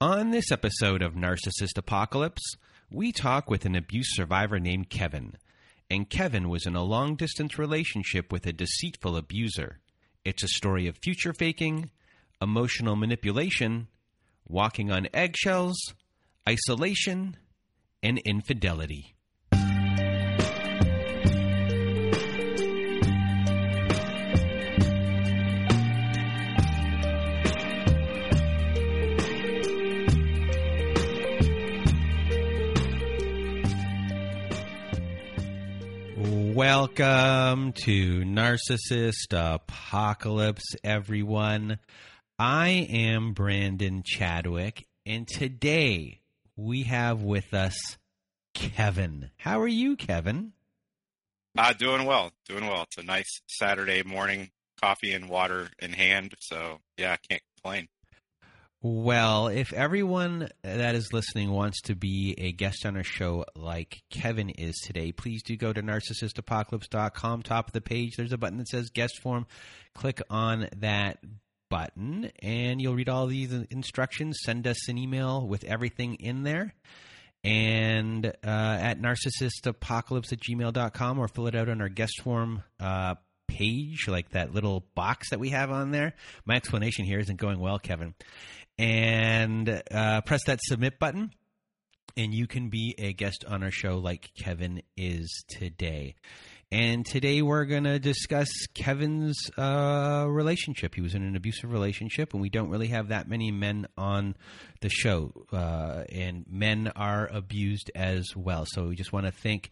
On this episode of Narcissist Apocalypse, we talk with an abuse survivor named Kevin. And Kevin was in a long distance relationship with a deceitful abuser. It's a story of future faking, emotional manipulation, walking on eggshells, isolation, and infidelity. Welcome to Narcissist Apocalypse, everyone. I am Brandon Chadwick, and today we have with us Kevin. How are you, Kevin? Uh, doing well, doing well. It's a nice Saturday morning, coffee and water in hand. So, yeah, I can't complain. Well, if everyone that is listening wants to be a guest on our show like Kevin is today, please do go to narcissistapocalypse.com. Top of the page, there's a button that says guest form. Click on that button and you'll read all these instructions. Send us an email with everything in there. And uh, at narcissistapocalypse at gmail.com or fill it out on our guest form uh, page, like that little box that we have on there. My explanation here isn't going well, Kevin and uh, press that submit button, and you can be a guest on our show like Kevin is today. And today we're going to discuss Kevin's uh, relationship. He was in an abusive relationship, and we don't really have that many men on the show. Uh, and men are abused as well. So we just want to thank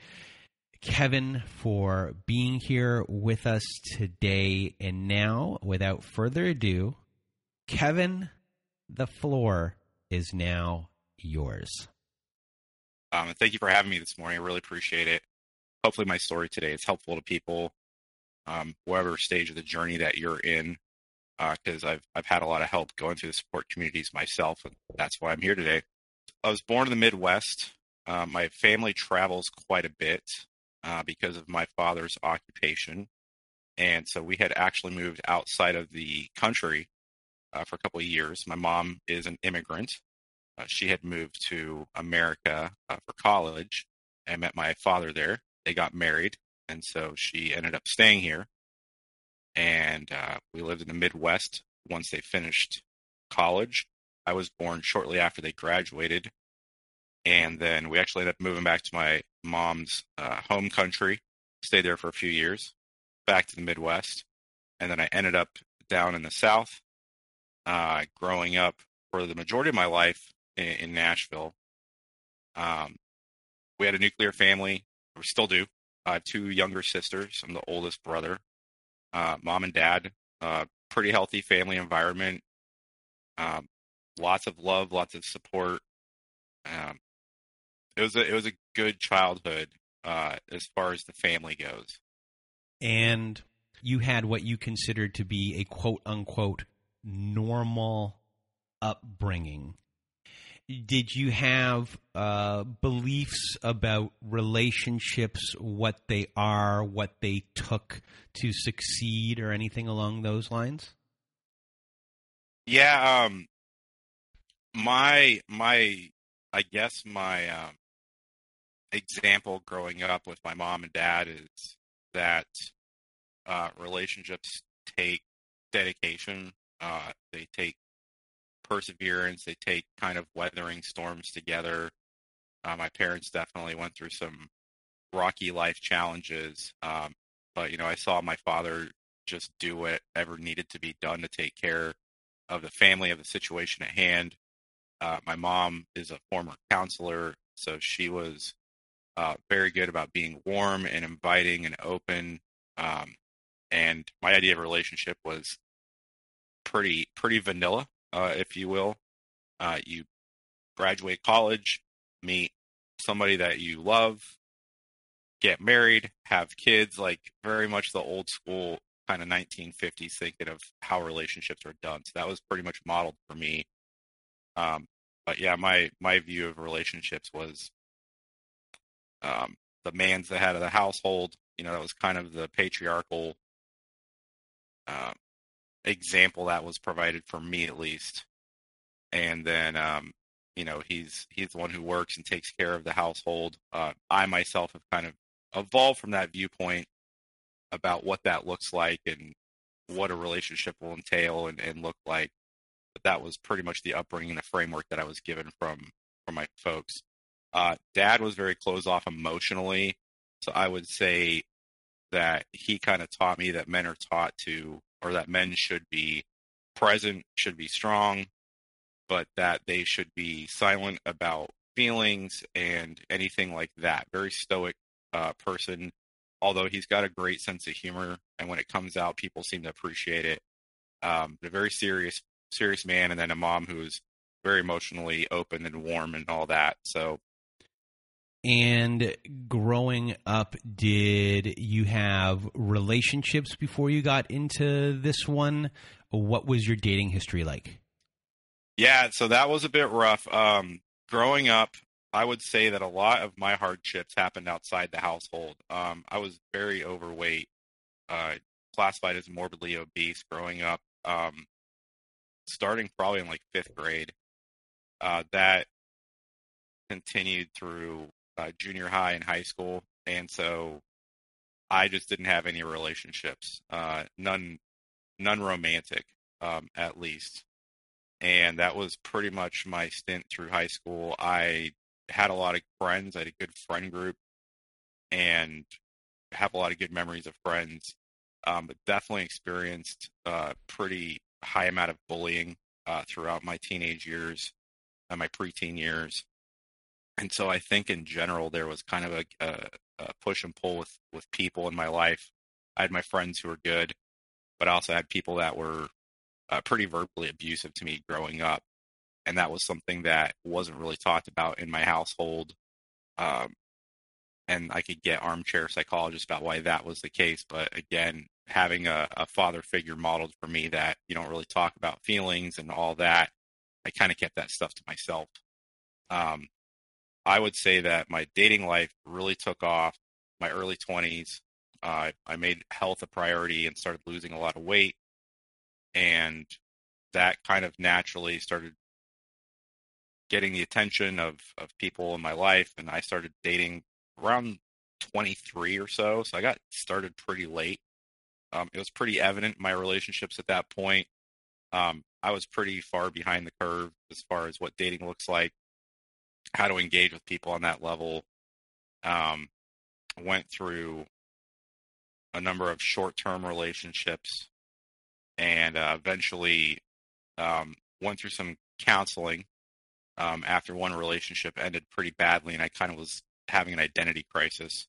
Kevin for being here with us today. And now, without further ado, Kevin, the floor is now yours. Um, thank you for having me this morning. I really appreciate it. Hopefully, my story today is helpful to people, um, whatever stage of the journey that you're in, because uh, I've I've had a lot of help going through the support communities myself, and that's why I'm here today. I was born in the Midwest. Uh, my family travels quite a bit uh, because of my father's occupation, and so we had actually moved outside of the country uh, for a couple of years. My mom is an immigrant. Uh, she had moved to America uh, for college and met my father there. They got married, and so she ended up staying here. And uh, we lived in the Midwest once they finished college. I was born shortly after they graduated. And then we actually ended up moving back to my mom's uh, home country, stayed there for a few years, back to the Midwest. And then I ended up down in the South uh, growing up for the majority of my life in, in Nashville. Um, we had a nuclear family. We still do. I have two younger sisters. I'm the oldest brother. Uh, mom and dad. Uh, pretty healthy family environment. Um, lots of love, lots of support. Um, it was a it was a good childhood uh, as far as the family goes. And you had what you considered to be a quote unquote normal upbringing, did you have uh, beliefs about relationships, what they are, what they took to succeed, or anything along those lines? Yeah, um, my my, I guess my um, example growing up with my mom and dad is that uh, relationships take dedication uh, they take perseverance. They take kind of weathering storms together. Uh, my parents definitely went through some rocky life challenges, um, but you know, I saw my father just do whatever needed to be done to take care of the family, of the situation at hand. Uh, my mom is a former counselor, so she was uh, very good about being warm and inviting and open. Um, and my idea of relationship was pretty pretty vanilla, uh, if you will. Uh, you graduate college, meet somebody that you love, get married, have kids, like very much the old school kind of 1950s thinking of how relationships are done. So that was pretty much modeled for me. Um, but yeah, my my view of relationships was um, the man's the head of the household. You know, that was kind of the patriarchal uh, example that was provided for me, at least. And then, um, you know, he's he's the one who works and takes care of the household. Uh, I myself have kind of evolved from that viewpoint about what that looks like and what a relationship will entail and, and look like. But that was pretty much the upbringing, the framework that I was given from from my folks. Uh, dad was very closed off emotionally, so I would say that he kind of taught me that men are taught to, or that men should be present, should be strong, but that they should be silent about feelings and anything like that. Very stoic uh, person although he's got a great sense of humor, and when it comes out, people seem to appreciate it. Um, a very serious, serious man, and then a mom who's very emotionally open and warm and all that. So, and growing up, did you have relationships before you got into this one? What was your dating history like? Yeah, so that was a bit rough. Um, growing up, I would say that a lot of my hardships happened outside the household. Um, I was very overweight, uh, classified as morbidly obese growing up, um, starting probably in like fifth grade. Uh, that continued through uh, junior high and high school, and so I just didn't have any relationships, uh, none, none romantic, um, at least and that was pretty much my stint through high school. I had a lot of friends. I had a good friend group, and have a lot of good memories of friends. Um, but definitely experienced a uh, pretty high amount of bullying uh, throughout my teenage years and my preteen years. And so I think in general there was kind of a, a, a push and pull with with people in my life. I had my friends who were good, but I also had people that were uh, pretty verbally abusive to me growing up and that was something that wasn't really talked about in my household. Um, and I could get armchair psychologists about why that was the case, but again, having a, a father figure modeled for me that you don't really talk about feelings and all that, I kind of kept that stuff to myself. Um, I would say that my dating life really took off my early 20s. Uh, I made health a priority and started losing a lot of weight. And that kind of naturally started getting the attention of of people in my life, and I started dating around 23 or so. So I got started pretty late. Um, it was pretty evident in my relationships at that point. Um, I was pretty far behind the curve as far as what dating looks like, how to engage with people on that level. Um, went through a number of short-term relationships, and uh, eventually um, went through some counseling um, after one relationship ended pretty badly, and I kind of was having an identity crisis.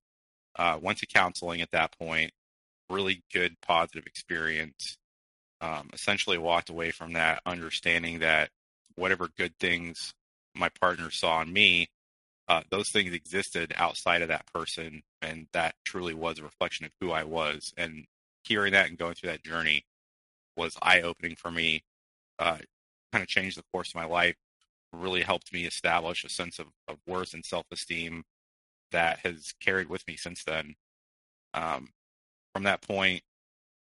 Uh, went to counseling at that point. Really good, positive experience. Um, essentially, walked away from that understanding that whatever good things my partner saw in me, uh, those things existed outside of that person, and that truly was a reflection of who I was. And hearing that and going through that journey was eye opening for me. Uh, kind of changed the course of my life really helped me establish a sense of, of worth and self esteem that has carried with me since then. Um, from that point,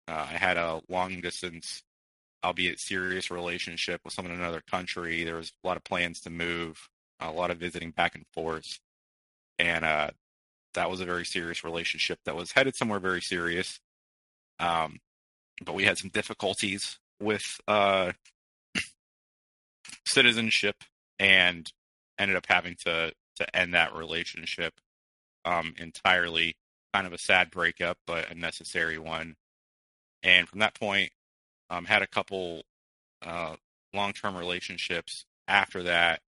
uh, I had a long distance, albeit serious relationship with someone in another country. There was a lot of plans to move, a lot of visiting back and forth. And uh, that was a very serious relationship that was headed somewhere very serious. Um, but we had some difficulties with uh, citizenship and ended up having to to end that relationship um, entirely. Kind of a sad breakup, but a necessary one. And from that point, um, had a couple uh, long-term relationships after that,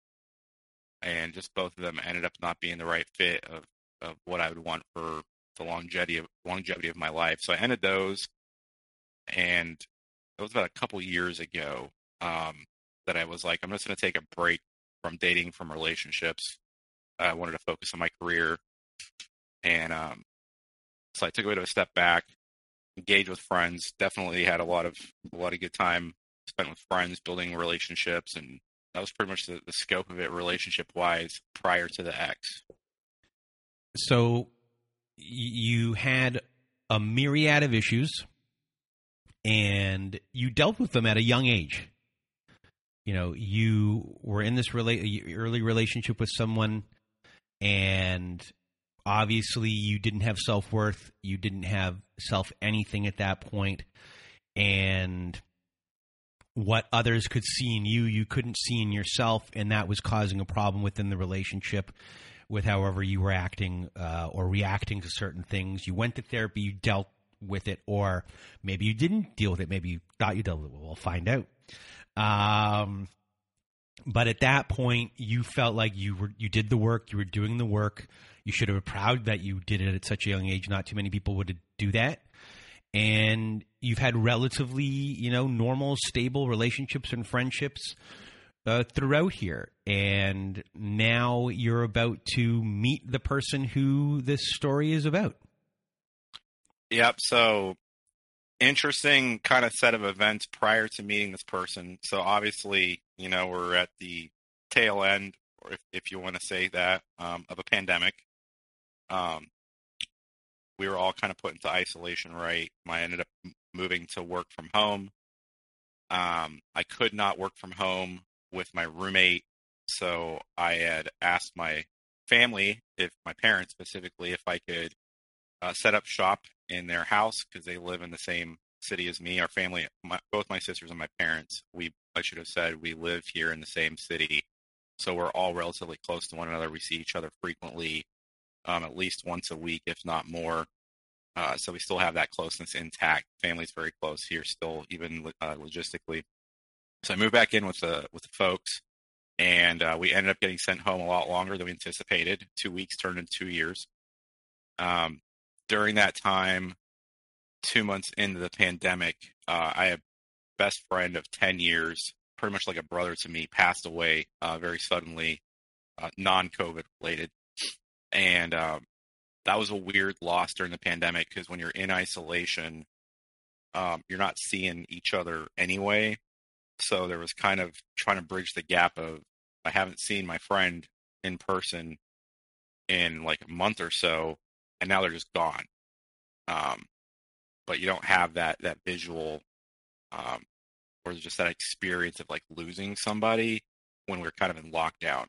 and just both of them ended up not being the right fit of, of what I would want for the longevity of longevity of my life. So I ended those, and it was about a couple years ago um, that I was like, I'm just going to take a break from dating, from relationships. I wanted to focus on my career, and um, so I took a bit of a step back, engaged with friends. Definitely had a lot of a lot of good time spent with friends, building relationships, and that was pretty much the, the scope of it, relationship wise, prior to the ex. So you had a myriad of issues, and you dealt with them at a young age. You know, you were in this rela- early relationship with someone, and obviously you didn't have self worth, you didn't have self anything at that point, and what others could see in you, you couldn't see in yourself, and that was causing a problem within the relationship with however you were acting uh, or reacting to certain things. You went to therapy, you dealt with it, or maybe you didn't deal with it. Maybe you thought you dealt with it. We'll find out. Um, but at that point, you felt like you were you did the work, you were doing the work. You should have been proud that you did it at such a young age. Not too many people would do that. And you've had relatively, you know, normal, stable relationships and friendships uh, throughout here. And now you're about to meet the person who this story is about. Yep. So interesting kind of set of events prior to meeting this person. So obviously, you know, we're at the tail end, or if, if you want to say that, um, of a pandemic. Um, we were all kind of put into isolation, right? I ended up moving to work from home. Um, I could not work from home with my roommate, so I had asked my family, if my parents specifically, if I could uh, set up shop in their house because they live in the same city as me. Our family, my, both my sisters and my parents, we I should have said we live here in the same city, so we're all relatively close to one another. We see each other frequently um, at least once a week, if not more. Uh, so we still have that closeness intact. Family's very close here still, even uh, logistically. So I moved back in with the with the folks, and uh, we ended up getting sent home a lot longer than we anticipated. Two weeks turned into two years. Um, during that time, two months into the pandemic, uh, I have best friend of ten years, pretty much like a brother to me, passed away uh, very suddenly, uh, non-COVID related and um, that was a weird loss during the pandemic because when you're in isolation, um, you're not seeing each other anyway. So there was kind of trying to bridge the gap of I haven't seen my friend in person in like a month or so, and now they're just gone. Um, but you don't have that that visual um, or just that experience of like losing somebody when we're kind of in lockdown.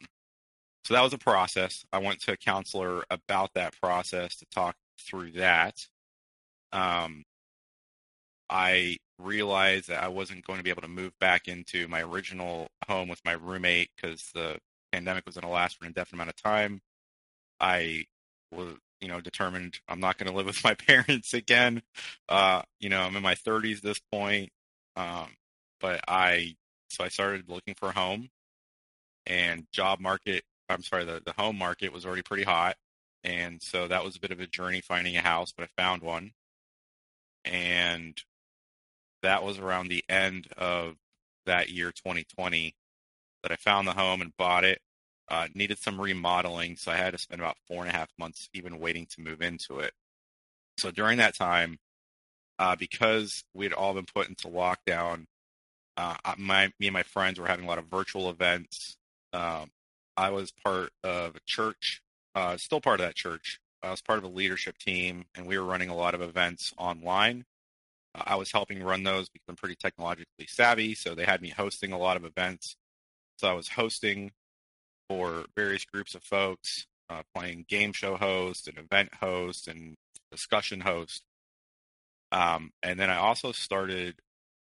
So that was a process. I went to a counselor about that process to talk through that. Um, I realized that I wasn't going to be able to move back into my original home with my roommate because the pandemic was going to last for an indefinite amount of time. I was, you know, determined I'm not going to live with my parents again. Uh, you know, I'm in my 30s at this point. Um, but I, so I started looking for a home and job market I'm sorry, the, the home market was already pretty hot. And so that was a bit of a journey finding a house, but I found one. And that was around the end of that year, 2020, that I found the home and bought it. Uh, needed some remodeling, so I had to spend about four and a half months even waiting to move into it. So during that time, uh, because we had all been put into lockdown, uh, my me and my friends were having a lot of virtual events. Um, I was part of a church, uh, still part of that church. I was part of a leadership team, and we were running a lot of events online. Uh, I was helping run those because I'm pretty technologically savvy, so they had me hosting a lot of events. So I was hosting for various groups of folks, uh, playing game show host and event host and discussion host. Um, and then I also started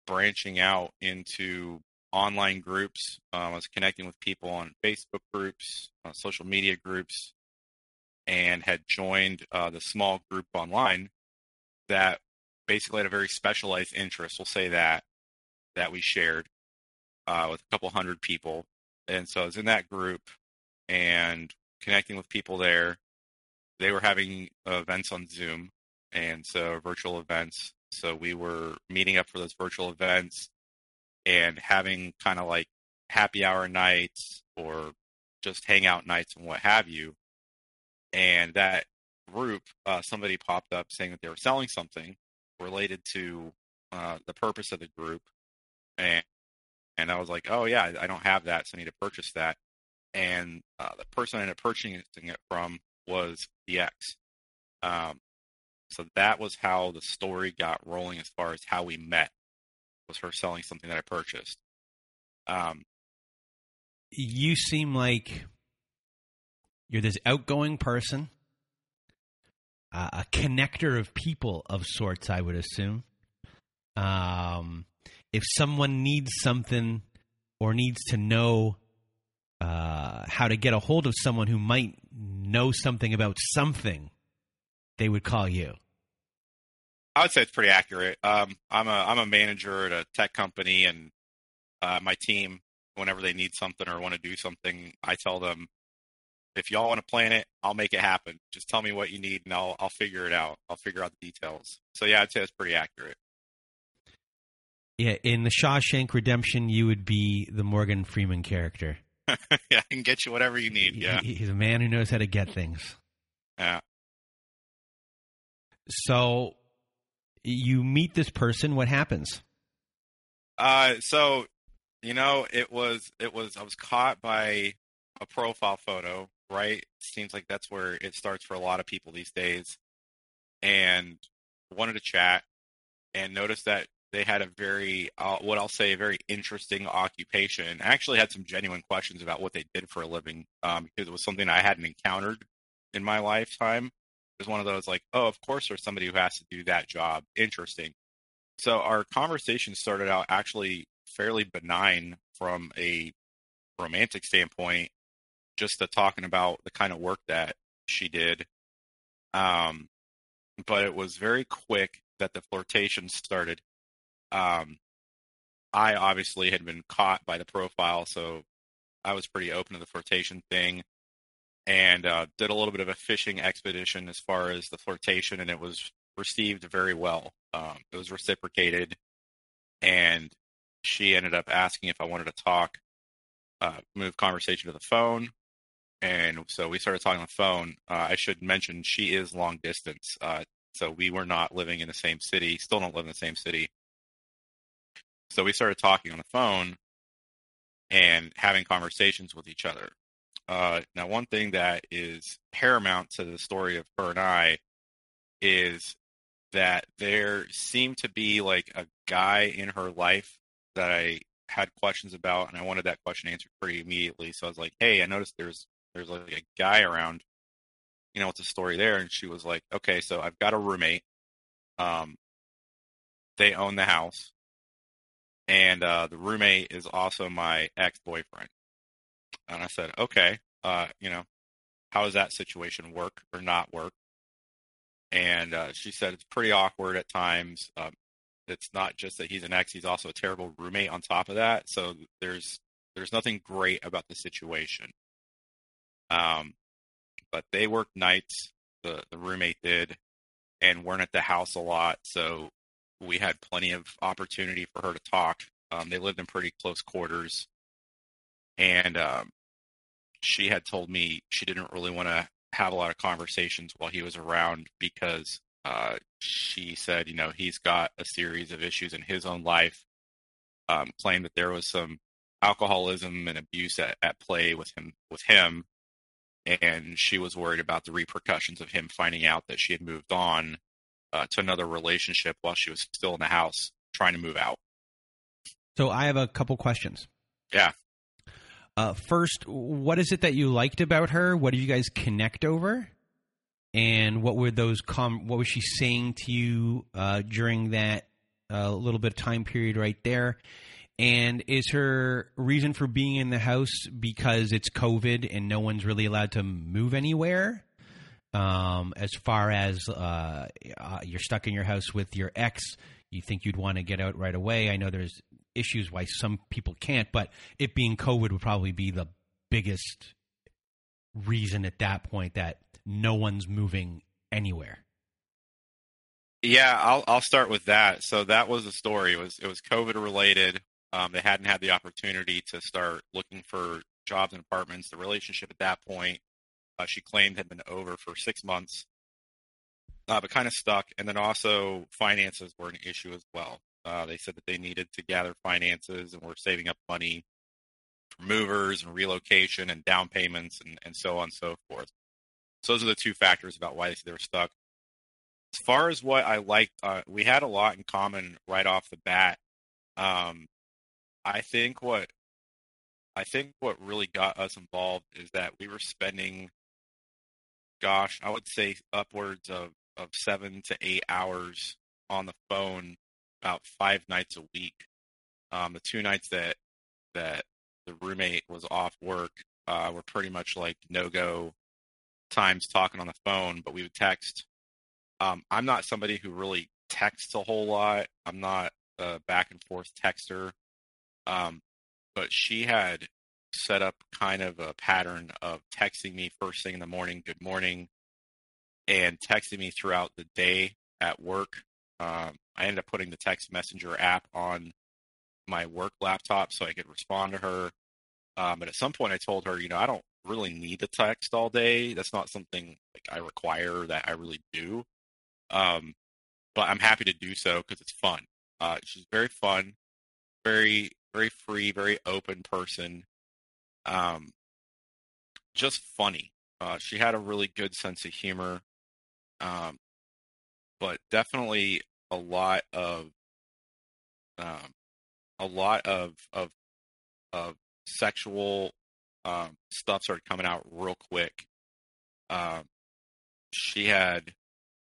branching out into online groups. Um, I was connecting with people on Facebook groups, uh, social media groups, and had joined uh, the small group online that basically had a very specialized interest. We'll say that that we shared uh, with a couple hundred people, and so I was in that group and connecting with people there. They were having events on Zoom, and so virtual events. So we were meeting up for those virtual events and having kind of like happy hour nights or just hangout nights and what have you. And that group, uh, somebody popped up saying that they were selling something related to uh, the purpose of the group, and and I was like, oh yeah, I, don't have that, so I need to purchase that. And uh, the person I ended up purchasing it from was the ex. Um, so that was how the story got rolling as far as how we met. Was her selling something that I purchased. Um, you seem like you're this outgoing person, uh, a connector of people of sorts, I would assume. Um, if someone needs something or needs to know uh, how to get a hold of someone who might know something about something, they would call you. I would say it's pretty accurate. Um, I'm a I'm a manager at a tech company, and uh, my team, whenever they need something or want to do something, I tell them, if y'all want to plan it, I'll make it happen. Just tell me what you need, and I'll I'll figure it out. I'll figure out the details. So yeah, I'd say it's pretty accurate. Yeah, in the Shawshank Redemption, you would be the Morgan Freeman character. yeah, I can get you whatever you need. Yeah, he, he's a man who knows how to get things. Yeah. So you meet this person. What happens? Uh, so you know, it was it was I was caught by a profile photo. Right, seems like that's where it starts for a lot of people these days. And wanted to chat and noticed that they had a very uh, what I'll say a very interesting occupation. I actually had some genuine questions about what they did for a living um, because it was something I hadn't encountered in my lifetime. Was one of those like, oh, of course there's somebody who has to do that job. Interesting. So our conversation started out actually fairly benign from a romantic standpoint, just to talking about the kind of work that she did. Um, but it was very quick that the flirtation started. Um, I obviously had been caught by the profile, so I was pretty open to the flirtation thing, and uh, did a little bit of a fishing expedition as far as the flirtation, and it was received very well. Um, it was reciprocated, and she ended up asking if I wanted to talk, uh, move conversation to the phone, and so we started talking on the phone. Uh, I should mention she is long distance, uh, so we were not living in the same city. Still don't live in the same city. So we started talking on the phone and having conversations with each other. Uh, now, one thing that is paramount to the story of her and I is that there seemed to be like a guy in her life that I had questions about, and I wanted that question answered pretty immediately. So I was like, "Hey, I noticed there's there's like a guy around. You know, what's the story there?" And she was like, "Okay, so I've got a roommate. Um, they own the house and uh, the roommate is also my ex boyfriend. And I said, okay, uh, you know, how does that situation work or not work? And uh, she said it's pretty awkward at times. Um, it's not just that he's an ex; he's also a terrible roommate on top of that. So there's there's nothing great about the situation. Um, but they worked nights. The the roommate did, and weren't at the house a lot. So we had plenty of opportunity for her to talk. Um, they lived in pretty close quarters, and um, she had told me she didn't really want to have a lot of conversations while he was around because uh, she said, you know, he's got a series of issues in his own life. Um, claimed that there was some alcoholism and abuse at, at play with him with him, and she was worried about the repercussions of him finding out that she had moved on uh, to another relationship while she was still in the house trying to move out. So I have a couple questions. Yeah. Uh, first, what is it that you liked about her? What do you guys connect over? And what were those? Com- what was she saying to you uh, during that uh, little bit of time period right there? And is her reason for being in the house because it's COVID and no one's really allowed to move anywhere? Um, as far as uh, uh, you're stuck in your house with your ex, you think you'd want to get out right away. I know there's issues why some people can't, but it being COVID would probably be the biggest reason at that point that no one's moving anywhere. Yeah, I'll I'll start with that. So that was the story. It was it was COVID related. Um, they hadn't had the opportunity to start looking for jobs and apartments. The relationship at that point, uh, she claimed, had been over for six months, uh, but kind of stuck. And then also finances were an issue as well. Uh, they said that they needed to gather finances and were saving up money for movers and relocation and down payments and, and so on and so forth. So those are the two factors about why they were stuck. As far as what I liked, uh, we had a lot in common right off the bat. Um, I think what I think what really got us involved is that we were spending, gosh, I would say upwards of, of seven to eight hours on the phone about five nights a week. Um, the two nights that that the roommate was off work uh, were pretty much like no go times talking on the phone, but we would text. Um, I'm not somebody who really texts a whole lot. I'm not a back and forth texter. Um, but she had set up kind of a pattern of texting me first thing in the morning, good morning, and texting me throughout the day at work. Um, I ended up putting the text messenger app on my work laptop so I could respond to her. Um, but at some point, I told her, you know, I don't really need to text all day. That's not something like I require that I really do. Um, but I'm happy to do so because it's fun. Uh, she's very fun, very very free, very open person. Um, just funny. Uh, she had a really good sense of humor, um, but definitely a lot of um, a lot of of of sexual um, stuff started coming out real quick. Um, she had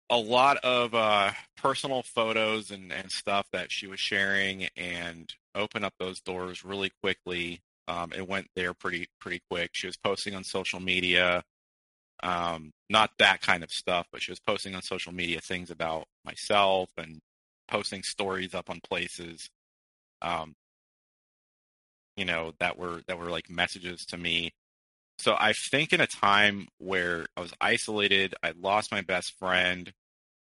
a lot of uh, personal photos and, and stuff that she was sharing, and opened up those doors really quickly. Um, it went there pretty pretty quick. She was posting on social media, um, not that kind of stuff, but she was posting on social media things about myself and posting stories up on places, um, you know, that were that were like messages to me. So I think in a time where I was isolated, I lost my best friend,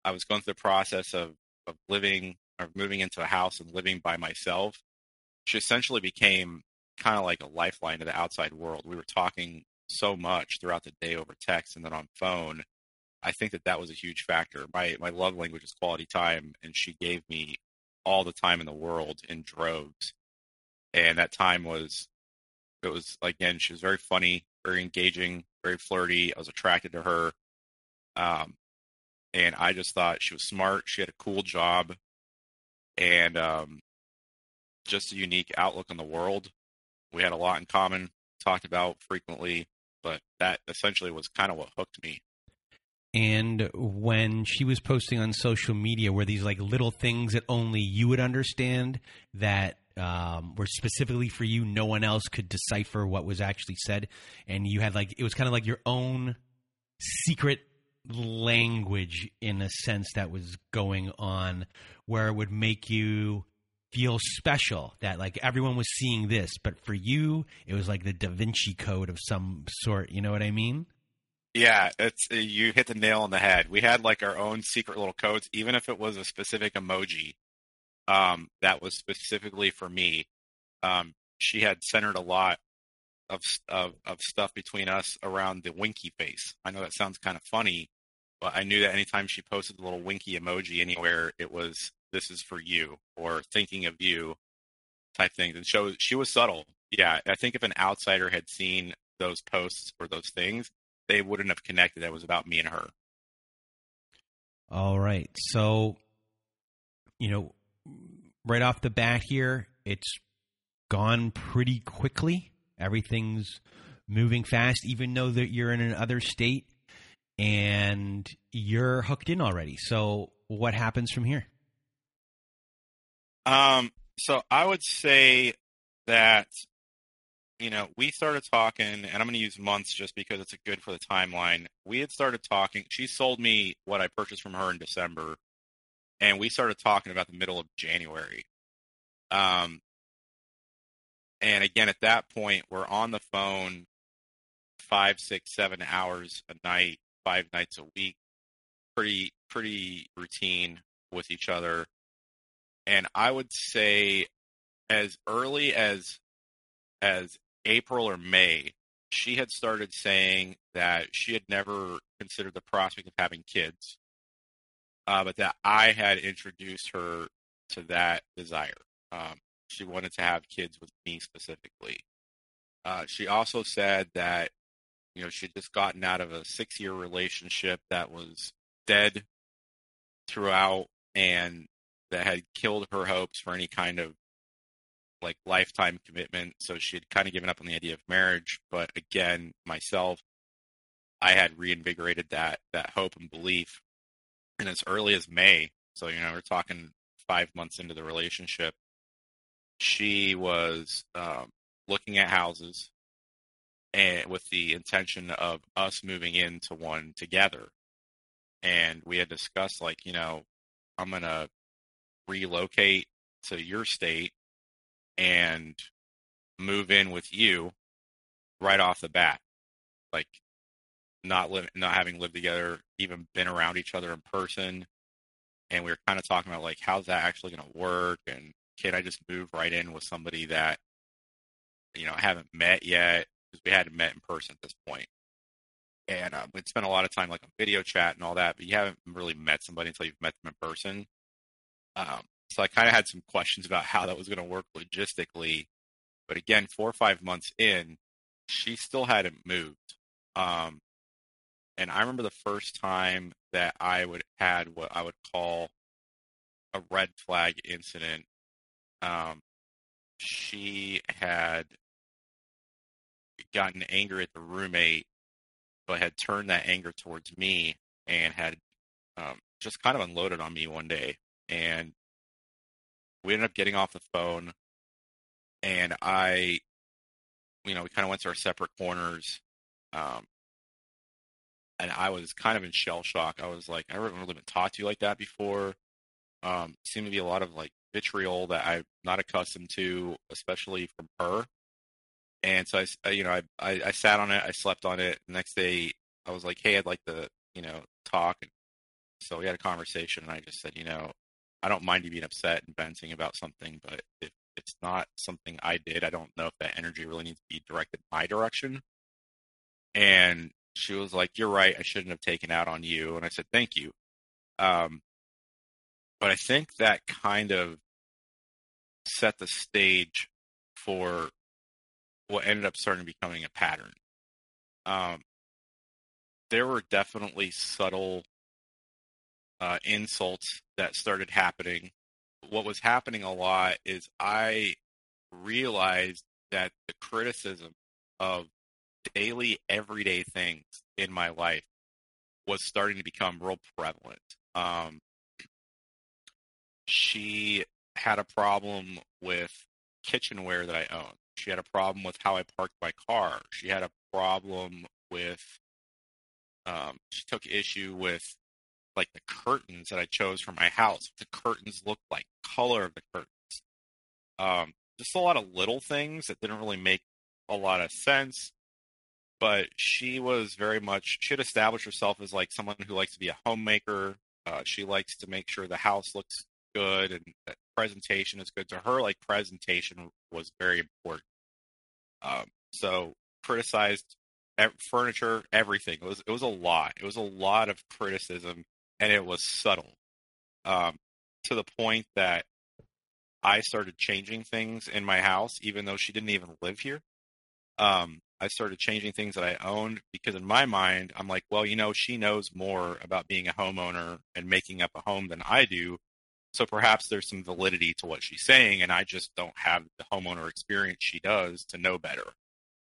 I was going through the process of of living or moving into a house and living by myself she essentially became kind of like a lifeline to the outside world. We were talking so much throughout the day over text and then on phone. I think that that was a huge factor. My my love language is quality time, and she gave me all the time in the world in droves. And that time was, it was again, she was very funny, very engaging, very flirty. I was attracted to her, um, and I just thought she was smart. She had a cool job, and um, just a unique outlook on the world. We had a lot in common, talked about frequently, but that essentially was kind of what hooked me. And when she was posting on social media, were these like little things that only you would understand that um, were specifically for you? No one else could decipher what was actually said, and you had like it was kind of like your own secret language in a sense that was going on, where it would make you feel special that like everyone was seeing this, but for you, it was like the Da Vinci Code of some sort. You know what I mean? Yeah, it's you hit the nail on the head. We had like our own secret little codes, even if it was a specific emoji um, that was specifically for me. Um, she had centered a lot of, of of stuff between us around the winky face. I know that sounds kind of funny, but I knew that anytime she posted a little winky emoji anywhere, it was this is for you or thinking of you type things. And she was subtle. Yeah, I think if an outsider had seen those posts or those things, they wouldn't have connected. That was about me and her. All right. So, you know, right off the bat here, it's gone pretty quickly. Everything's moving fast, even though that you're in another state and you're hooked in already. So, what happens from here? Um, So I would say that you know, we started talking, and I'm going to use months just because it's good for the timeline. We had started talking. She sold me what I purchased from her in December, and we started talking about the middle of January. Um, and again, at that point, we're on the phone five, six, seven hours a night, five nights a week, pretty, pretty routine with each other. And I would say, as early as as April or May, she had started saying that she had never considered the prospect of having kids, uh, but that I had introduced her to that desire. Um, she wanted to have kids with me specifically. Uh, she also said that you know she'd just gotten out of a six-year relationship that was dead throughout and that had killed her hopes for any kind of like lifetime commitment. So she had kind of given up on the idea of marriage. But again, myself, I had reinvigorated that that hope and belief. And as early as May, so you know, we're talking five months into the relationship, she was um, looking at houses and with the intention of us moving into one together. And we had discussed like, you know, I'm gonna relocate to your state and move in with you right off the bat. Like not living, not having lived together, even been around each other in person. And we were kind of talking about like, how's that actually going to work? And can I just move right in with somebody that, you know, I haven't met yet because we hadn't met in person at this point. And um, we'd spent a lot of time like on video chat and all that, but you haven't really met somebody until you've met them in person. Um, so I kind of had some questions about how that was going to work logistically. But again, four or five months in, she still hadn't moved. Um, and I remember the first time that I would had what I would call a red flag incident. Um, she had gotten angry at the roommate, but had turned that anger towards me and had um, just kind of unloaded on me one day. And we ended up getting off the phone, and I, you know, we kind of went to our separate corners, um, and I was kind of in shell shock. I was like, I haven't really been taught to like that before. Um, seemed to be a lot of like vitriol that I'm not accustomed to, especially from her. And so I, you know, I, I, I sat on it, I slept on it. The next day, I was like, hey, I'd like to, you know, talk. So we had a conversation, and I just said, you know, I don't mind you being upset and venting about something, but if it's not something I did, I don't know if that energy really needs to be directed my direction. And she was like, "You're right. I shouldn't have taken out on you." And I said, "Thank you." Um, but I think that kind of set the stage for what ended up starting becoming a pattern. Um, there were definitely subtle uh, insults that started happening. What was happening a lot is I realized that the criticism of daily, everyday things in my life was starting to become real prevalent. Um, she had a problem with kitchenware that I owned. She had a problem with how I parked my car. She had a problem with. Um, she took issue with like the curtains that I chose for my house, the curtains looked like, color of the curtains. Um, just a lot of little things that didn't really make a lot of sense. But she was very much, she had established herself as like someone who likes to be a homemaker. Uh, she likes to make sure the house looks good and that presentation is good. To her, like presentation was very important. Um, so criticized furniture, everything. It was it was a lot. It was a lot of criticism and it was subtle um, to the point that I started changing things in my house, even though she didn't even live here. Um, I started changing things that I owned because, in my mind, I'm like, well, you know, she knows more about being a homeowner and making up a home than I do. So perhaps there's some validity to what she's saying, and I just don't have the homeowner experience she does to know better.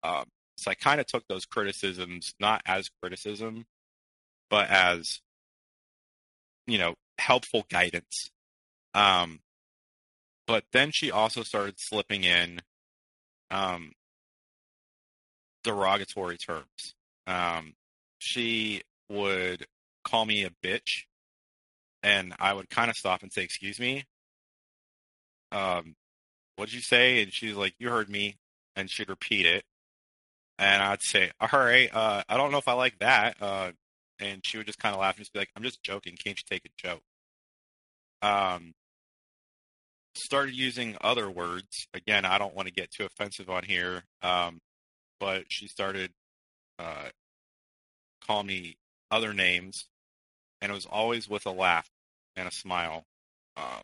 Um, so I kind of took those criticisms not as criticism, but as you know helpful guidance. Um, but then she also started slipping in um, derogatory terms. Um, she would call me a bitch, and I would kind of stop and say, "Excuse me." Um, what'd you say? And she's like, "You heard me," and she'd repeat it, and I'd say, "All right, uh, I don't know if I like that." Uh, and she would just kind of laugh and just be like, "I'm just joking. Can't you take a joke?" Um, started using other words. Again, I don't want to get too offensive on here, um, but she started uh, calling me other names, and it was always with a laugh and a smile. Um,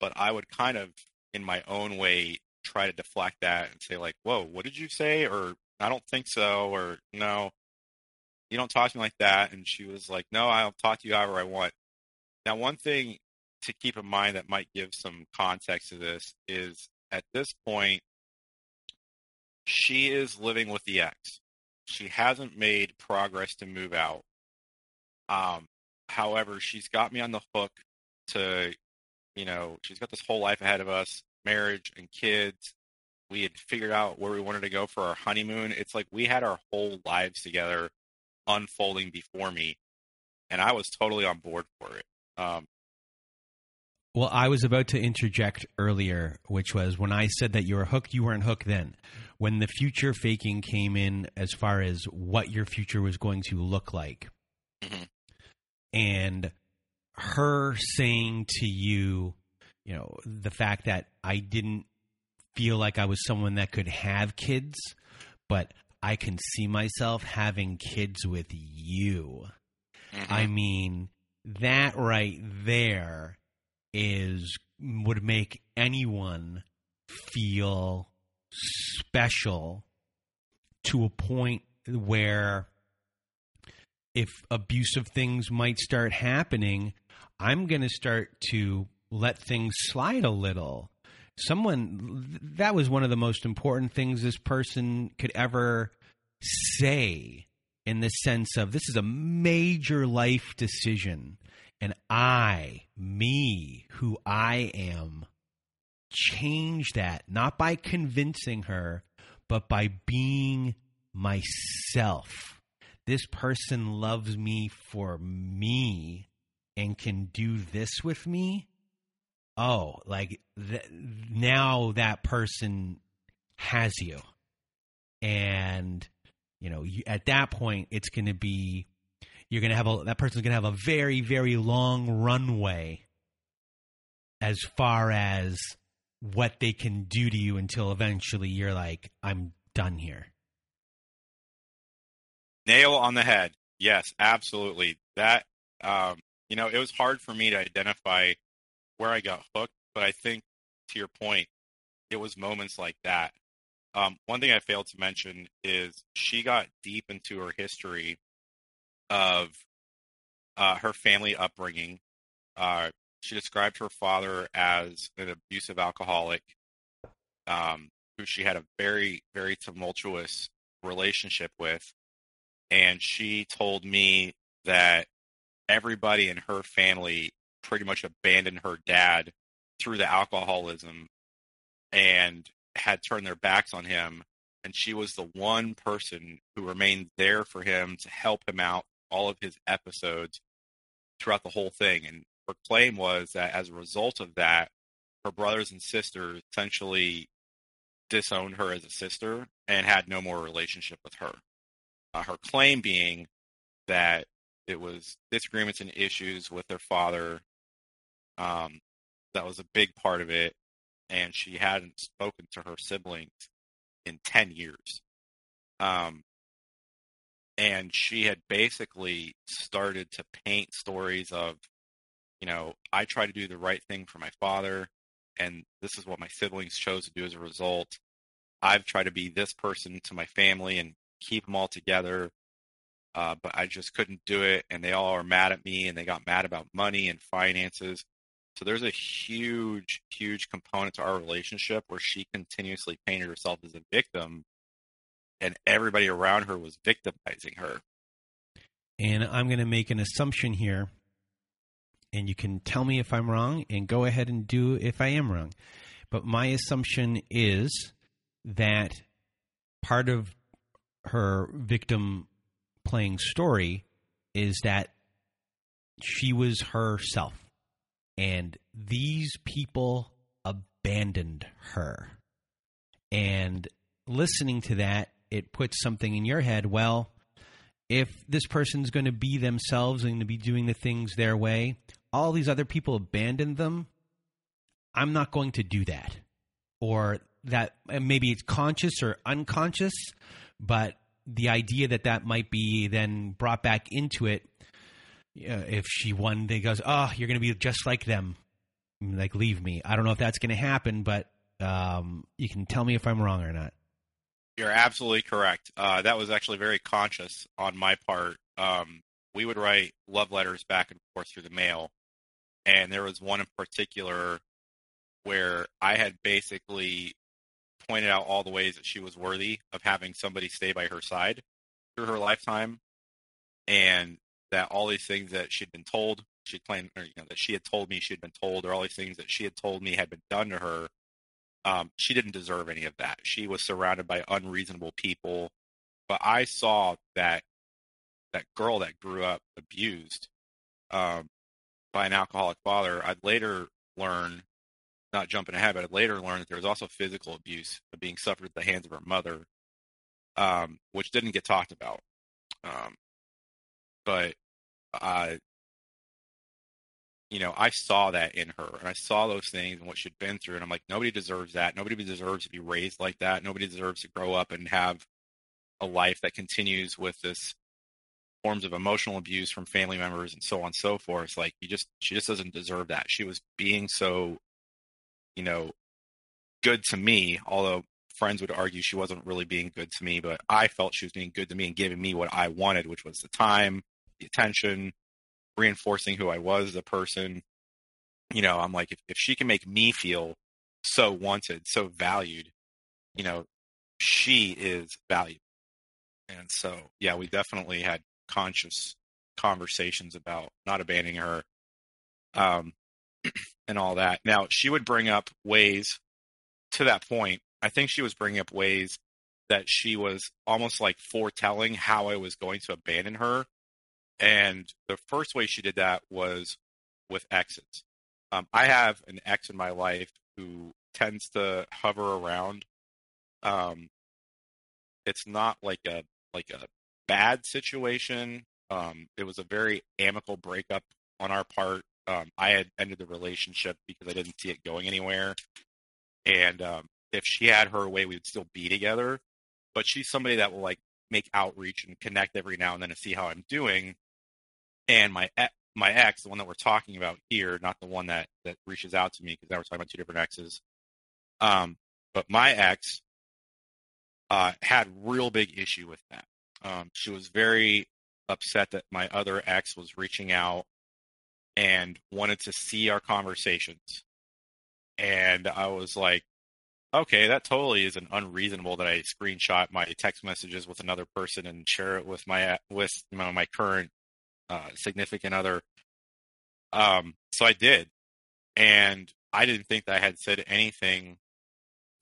but I would kind of, in my own way, try to deflect that and say like, "Whoa, what did you say?" or "I don't think so," or "No, you don't talk to me like that." And she was like, "No, I'll talk to you however I want." Now, one thing to keep in mind that might give some context to this is at this point, she is living with the ex. She hasn't made progress to move out. Um, however, she's got me on the hook to, you know, she's got this whole life ahead of us marriage and kids. We had figured out where we wanted to go for our honeymoon. It's like we had our whole lives together unfolding before me, and I was totally on board for it. Um, well, I was about to interject earlier, which was when I said that you were hooked, you weren't hooked then. When the future faking came in as far as what your future was going to look like, mm-hmm. and her saying to you, you know, the fact that I didn't feel like I was someone that could have kids, but I can see myself having kids with you. mm-hmm. I mean, that right there is would make anyone feel special to a point where if abusive things might start happening, I'm going to start to let things slide a little. Someone that was one of the most important things this person could ever say in the sense of this is a major life decision and I, me, who I am, change that, not by convincing her, but by being myself. This person loves me for me and can do this with me. Oh, like th- now that person has you. And, you know, you, at that point, it's going to be you're going to have a that person's going to have a very very long runway as far as what they can do to you until eventually you're like I'm done here. Nail on the head. Yes, absolutely. That um, you know, it was hard for me to identify where I got hooked, but I think to your point, it was moments like that. Um, one thing I failed to mention is she got deep into her history of uh, her family upbringing. Uh, she described her father as an abusive alcoholic, um, who she had a very, very tumultuous relationship with. And she told me that everybody in her family pretty much abandoned her dad through the alcoholism and had turned their backs on him. And she was the one person who remained there for him to help him out all of his episodes throughout the whole thing. And her claim was that as a result of that, her brothers and sisters essentially disowned her as a sister and had no more relationship with her. Uh, her claim being that it was disagreements and issues with their father. Um, that was a big part of it. And she hadn't spoken to her siblings in 10 years. Um, and she had basically started to paint stories of you know i try to do the right thing for my father and this is what my siblings chose to do as a result i've tried to be this person to my family and keep them all together uh, but i just couldn't do it and they all are mad at me and they got mad about money and finances so there's a huge huge component to our relationship where she continuously painted herself as a victim and everybody around her was victimizing her. And I'm going to make an assumption here and you can tell me if I'm wrong and go ahead and do if I am wrong. But my assumption is that part of her victim playing story is that she was herself and these people abandoned her. And listening to that, it puts something in your head. Well, if this person's going to be themselves and to be doing the things their way, all these other people abandoned them. I'm not going to do that. Or that maybe it's conscious or unconscious, but the idea that that might be then brought back into it if she one day goes, "Oh, you're going to be just like them," like leave me. I don't know if that's going to happen, but um, you can tell me if I'm wrong or not. You're absolutely correct. Uh, that was actually very conscious on my part. Um, we would write love letters back and forth through the mail, and there was one in particular where I had basically pointed out all the ways that she was worthy of having somebody stay by her side through her lifetime, and that all these things that she'd been told, she claimed, or, you know, that she had told me she'd been told, or all these things that she had told me had been done to her, um, she didn't deserve any of that. She was surrounded by unreasonable people, but I saw that that girl that grew up abused um, by an alcoholic father. I'd later learn, not jumping ahead, but I'd later learn that there was also physical abuse being suffered at the hands of her mother, um, which didn't get talked about. Um, but uh, you know, I saw that in her, and I saw those things and what she'd been through, and I'm like, nobody deserves that. Nobody deserves to be raised like that. Nobody deserves to grow up and have a life that continues with this forms of emotional abuse from family members and so on and so forth. Like you just, she just doesn't deserve that. She was being so, you know, good to me, although friends would argue she wasn't really being good to me, but I felt she was being good to me and giving me what I wanted, which was the time, attention, reinforcing who I was as a person. You know, I'm like, if, if she can make me feel so wanted, so valued, you know, she is valued. And so, yeah, we definitely had conscious conversations about not abandoning her um, and all that. Now, she would bring up ways to that point. I think she was bringing up ways that she was almost like foretelling how I was going to abandon her and the first way she did that was with exes. Um, I have an ex in my life who tends to hover around. Um, it's not like a like a bad situation. Um, it was a very amicable breakup on our part. Um, I had ended the relationship because I didn't see it going anywhere. And um, if she had her way, we would still be together. But she's somebody that will like make outreach and connect every now and then to see how I'm doing and my my ex, the one that we're talking about here, not the one that that reaches out to me because now we're talking about two different exes. Um, but my ex uh, had real big issue with that. Um, she was very upset that my other ex was reaching out and wanted to see our conversations. And I was like, okay, that totally isn't unreasonable that I screenshot my text messages with another person and share it with my with you know, my current uh, significant other. Um, so I did, and I didn't think that I had said anything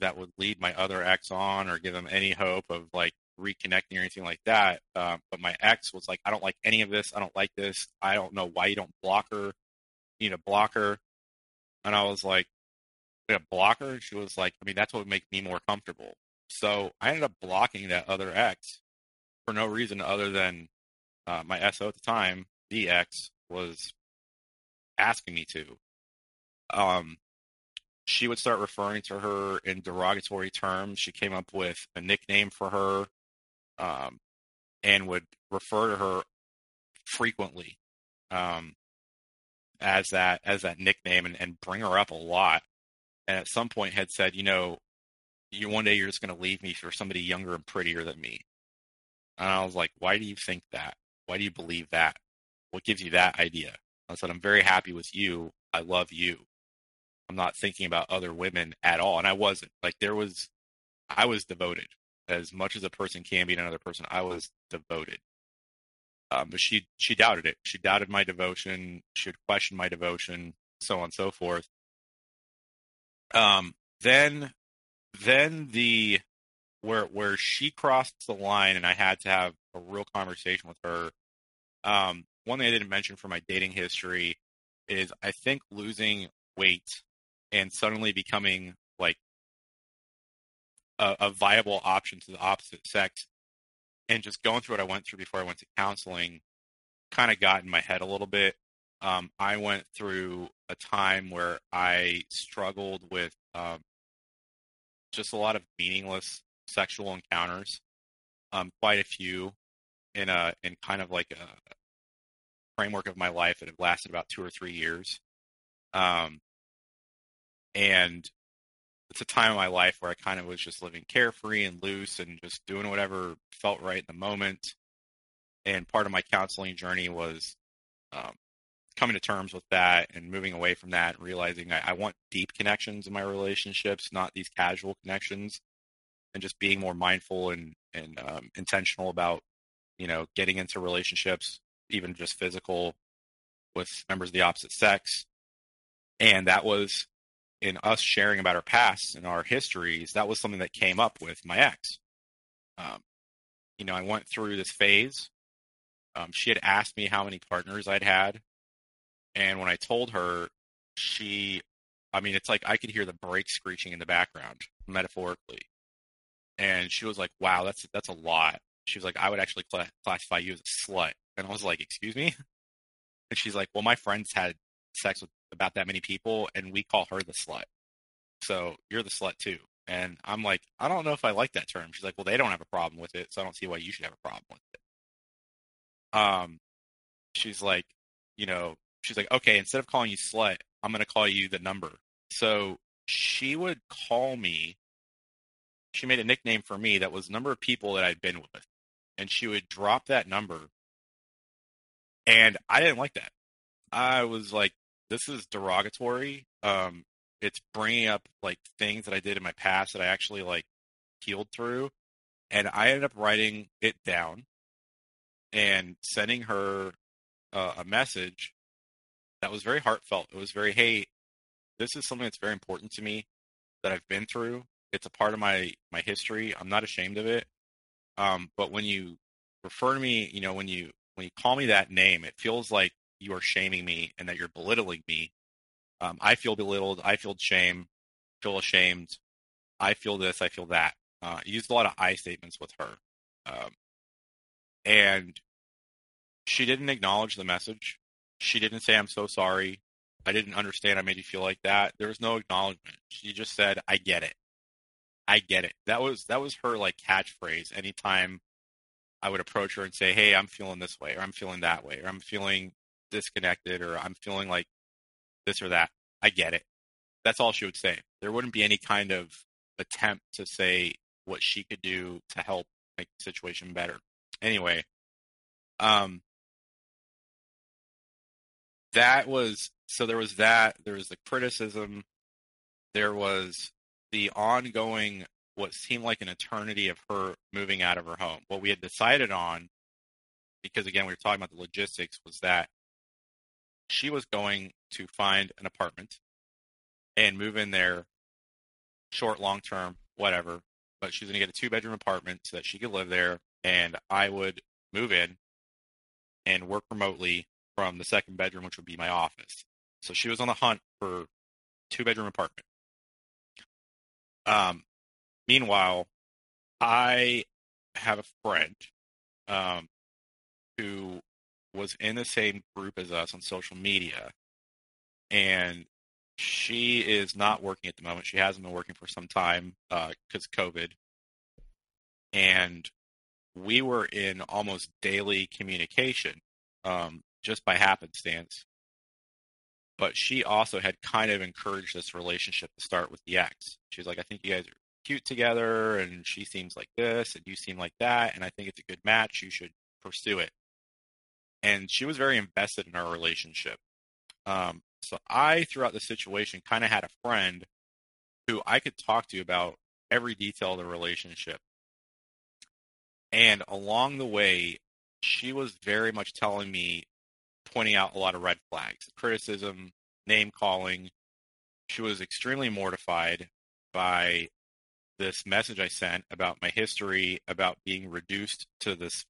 that would lead my other ex on or give them any hope of like reconnecting or anything like that. Um, but my ex was like, I don't like any of this. I don't like this. I don't know why you don't block her. You need a blocker. And I was like, a blocker? She was like, I mean, that's what would make me more comfortable. So I ended up blocking that other ex for no reason other than uh, my SO at the time, DX, was asking me to. Um, she would start referring to her in derogatory terms. She came up with a nickname for her um, and would refer to her frequently um, as that as that nickname and, and bring her up a lot. And at some point had said, you know, you one day you're just going to leave me for somebody younger and prettier than me. And I was like, why do you think that? Why do you believe that? What gives you that idea? I said, I'm very happy with you. I love you. I'm not thinking about other women at all. And I wasn't. Like there was I was devoted. As much as a person can be to another person, I was devoted. Um, but she she doubted it. She doubted my devotion. She would question my devotion, so on and so forth. Um, then then the where where she crossed the line and I had to have a real conversation with her. Um, one thing I didn't mention for my dating history is I think losing weight and suddenly becoming like a, a viable option to the opposite sex and just going through what I went through before I went to counseling kind of got in my head a little bit. Um, I went through a time where I struggled with um, just a lot of meaningless sexual encounters, um, quite a few in a in kind of like a framework of my life that have lasted about two or three years. Um, and it's a time in my life where I kind of was just living carefree and loose and just doing whatever felt right in the moment. And part of my counseling journey was um, coming to terms with that and moving away from that, and realizing I, I want deep connections in my relationships, not these casual connections, and just being more mindful and and um, intentional about you know getting into relationships, even just physical, with members of the opposite sex. And that was in us sharing about our past and our histories, that was something that came up with my ex. Um, you know, I went through this phase. Um, she had asked me how many partners I'd had. And when I told her, she, I mean, it's like I could hear the brakes screeching in the background, metaphorically. And she was like, wow, that's, that's a lot. She was like, I would actually cl- classify you as a slut. And I was like, excuse me? And she's like, well, my friends had sex with about that many people, and we call her the slut. So you're the slut too. And I'm like, I don't know if I like that term. She's like, well, they don't have a problem with it, so I don't see why you should have a problem with it. Um, she's like, you know, she's like, okay, instead of calling you slut, I'm going to call you the number. So she would call me. She made a nickname for me that was number of people that I'd been with, and she would drop that number. And I didn't like that. I was like, this is derogatory. Um, it's bringing up like things that I did in my past that I actually like healed through, and I ended up writing it down and sending her uh, a message that was very heartfelt. It was very, hey, this is something that's very important to me that I've been through. It's a part of my my history. I'm not ashamed of it. Um, but when you refer to me, you know, when you when you call me that name, it feels like you are shaming me and that you're belittling me. Um, I feel belittled. I feel shame, feel ashamed. I feel this. I feel that. Uh, used a lot of I statements with her. Um, and she didn't acknowledge the message. She didn't say, I'm so sorry. I didn't understand. I made you feel like that. There was no acknowledgement. She just said, I get it. I get it. That was, that was her like catchphrase. Anytime I would approach her and say, Hey, I'm feeling this way, or I'm feeling that way, or I'm feeling disconnected or I'm feeling like this or that. I get it. That's all she would say. There wouldn't be any kind of attempt to say what she could do to help make the situation better. Anyway, um, that was so there was that, there was the criticism, there was the ongoing what seemed like an eternity of her moving out of her home. What we had decided on, because again, we were talking about the logistics, was that she was going to find an apartment and move in there short, long term, whatever. But she was going to get a two bedroom apartment so that she could live there. And I would move in and work remotely from the second bedroom, which would be my office. So she was on the hunt for two bedroom apartment. Um, meanwhile, I have a friend um, who was in the same group as us on social media, and she is not working at the moment. She hasn't been working for some time because uh, COVID, and we were in almost daily communication um, just by happenstance. But she also had kind of encouraged this relationship to start with the ex. She's like, I think you guys are cute together, and she seems like this, and you seem like that, and I think it's a good match. You should pursue it and she was very invested in our relationship. Um, so I, throughout the situation, kind of had a friend who I could talk to about every detail of the relationship. And along the way, she was very much telling me, pointing out a lot of red flags, criticism, name calling. She was extremely mortified by this message I sent about my history, about being reduced to this,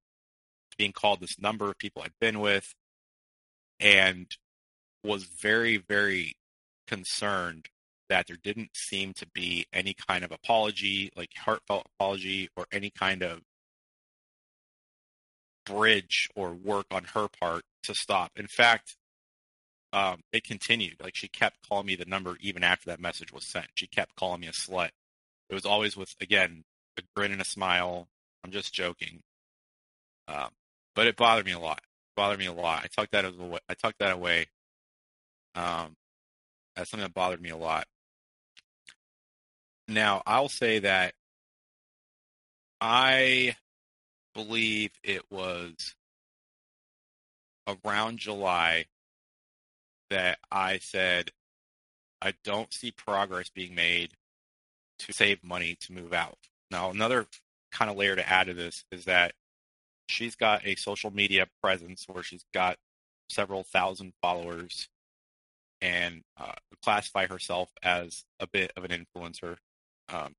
being called this number of people I'd been with, and was very, very concerned that there didn't seem to be any kind of apology, like heartfelt apology, or any kind of bridge or work on her part to stop. In fact, um, it continued. Like she kept calling me the number even after that message was sent. She kept calling me a slut. It was always with again a grin and a smile. I'm just joking, um, but it bothered me a lot. It bothered me a lot. I tucked that away. I tucked that away. Um, that's something that bothered me a lot. Now I'll say that I believe it was around July that I said I don't see progress being made to save money to move out. Now, another kind of layer to add to this is that she's got a social media presence where she's got several thousand followers and uh, classify herself as a bit of an influencer. Um,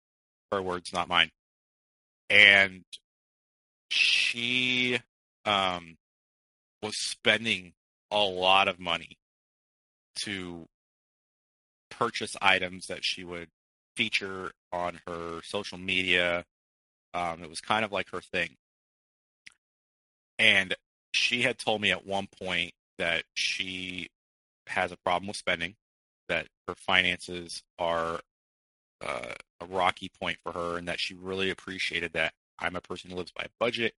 her words, not mine. And she um, was spending a lot of money to purchase items that she would feature on her social media. Um, it was kind of like her thing. And she had told me at one point that she has a problem with spending, that her finances are uh, a rocky point for her, and that she really appreciated that I'm a person who lives by budget,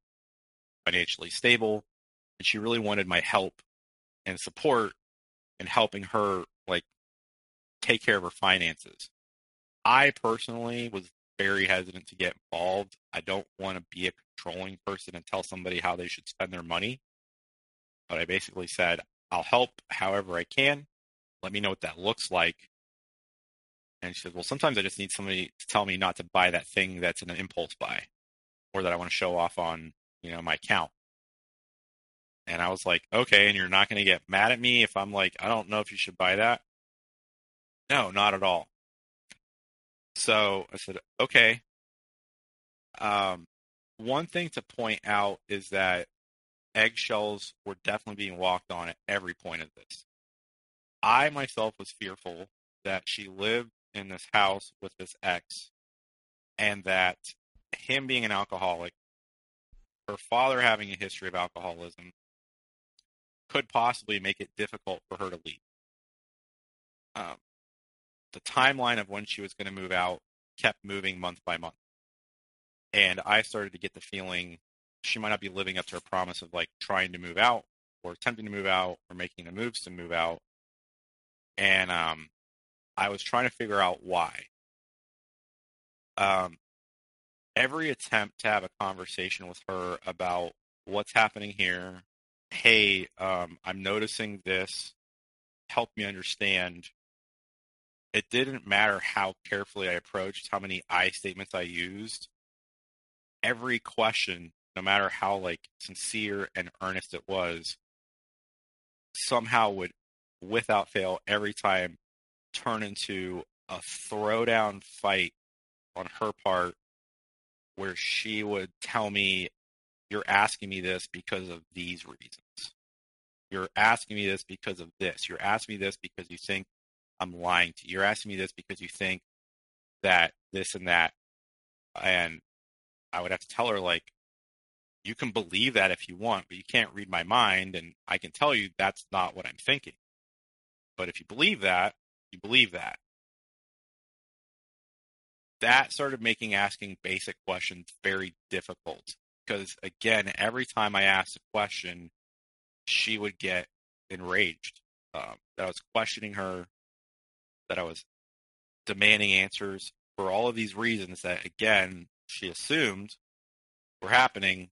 financially stable, and she really wanted my help and support in helping her like take care of her finances. I personally was very hesitant to get involved. I don't want to be a controlling person and tell somebody how they should spend their money. But I basically said, I'll help however I can. Let me know what that looks like. And she said, Well, sometimes I just need somebody to tell me not to buy that thing that's an impulse buy or that I want to show off on, you know, my account. And I was like, okay, and you're not going to get mad at me if I'm like, I don't know if you should buy that. No, not at all. So I said, okay. Um, one thing to point out is that eggshells were definitely being walked on at every point of this. I myself was fearful that she lived in this house with this ex and that him being an alcoholic, her father having a history of alcoholism, could possibly make it difficult for her to leave. Um, the timeline of when she was going to move out kept moving month by month. And I started to get the feeling she might not be living up to her promise of like trying to move out or attempting to move out or making the moves to move out. And um, I was trying to figure out why. Um, every attempt to have a conversation with her about what's happening here, hey, um, I'm noticing this, help me understand. It didn't matter how carefully I approached, how many I statements I used. Every question, no matter how like sincere and earnest it was, somehow would, without fail, every time turn into a throwdown fight on her part where she would tell me you're asking me this because of these reasons. You're asking me this because of this. You're asking me this because you think I'm lying to you. You're asking me this because you think that this and that. And I would have to tell her, like, you can believe that if you want, but you can't read my mind. And I can tell you that's not what I'm thinking. But if you believe that, you believe that. That started making asking basic questions very difficult because again, every time I asked a question, she would get enraged. Um, that I was questioning her, that I was demanding answers for all of these reasons that, again, she assumed were happening.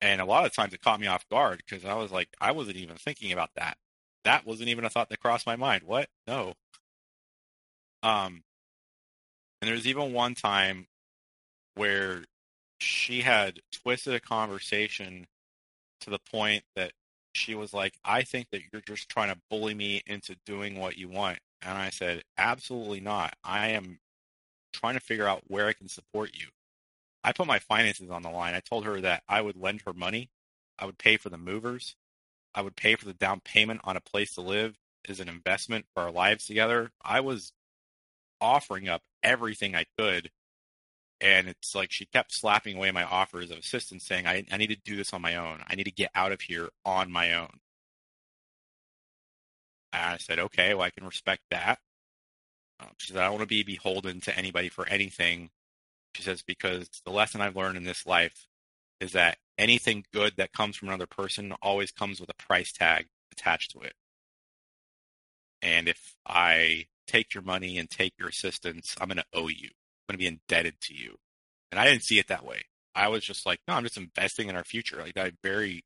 And a lot of times it caught me off guard because I was like, I wasn't even thinking about that. That wasn't even a thought that crossed my mind. What? No. Um, and there's even one time where she had twisted a conversation to the point that she was like, I think that you're just trying to bully me into doing what you want. And I said, Absolutely not. I am trying to figure out where I can support you. I put my finances on the line. I told her that I would lend her money. I would pay for the movers. I would pay for the down payment on a place to live as an investment for our lives together. I was offering up everything I could. And it's like she kept slapping away my offers of assistance, saying, I, I need to do this on my own. I need to get out of here on my own. And I said, okay, well, I can respect that. Um, she said, I don't want to be beholden to anybody for anything. She says, because the lesson I've learned in this life is that anything good that comes from another person always comes with a price tag attached to it. And if I take your money and take your assistance, I'm going to owe you. I'm going to be indebted to you. And I didn't see it that way. I was just like, no, I'm just investing in our future. Like I very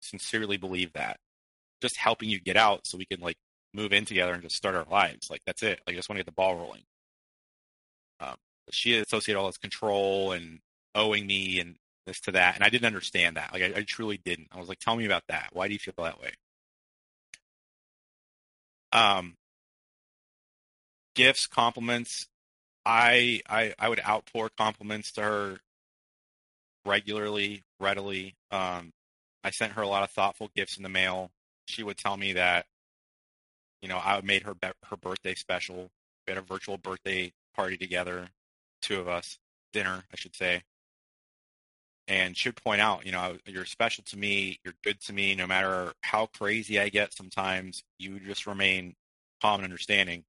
sincerely believe that. Just helping you get out so we can like move in together and just start our lives. Like that's it. Like I just want to get the ball rolling. Um, she associated all this control and owing me and this to that, and I didn't understand that. Like I, I truly didn't. I was like, tell me about that. Why do you feel that way? Um, gifts, compliments. I I I would outpour compliments to her regularly, readily. Um, I sent her a lot of thoughtful gifts in the mail. She would tell me that, you know, I made her her birthday special. We had a virtual birthday party together, two of us, dinner, I should say. And she would point out, you know, you're special to me. You're good to me. No matter how crazy I get, sometimes you just remain calm and understanding.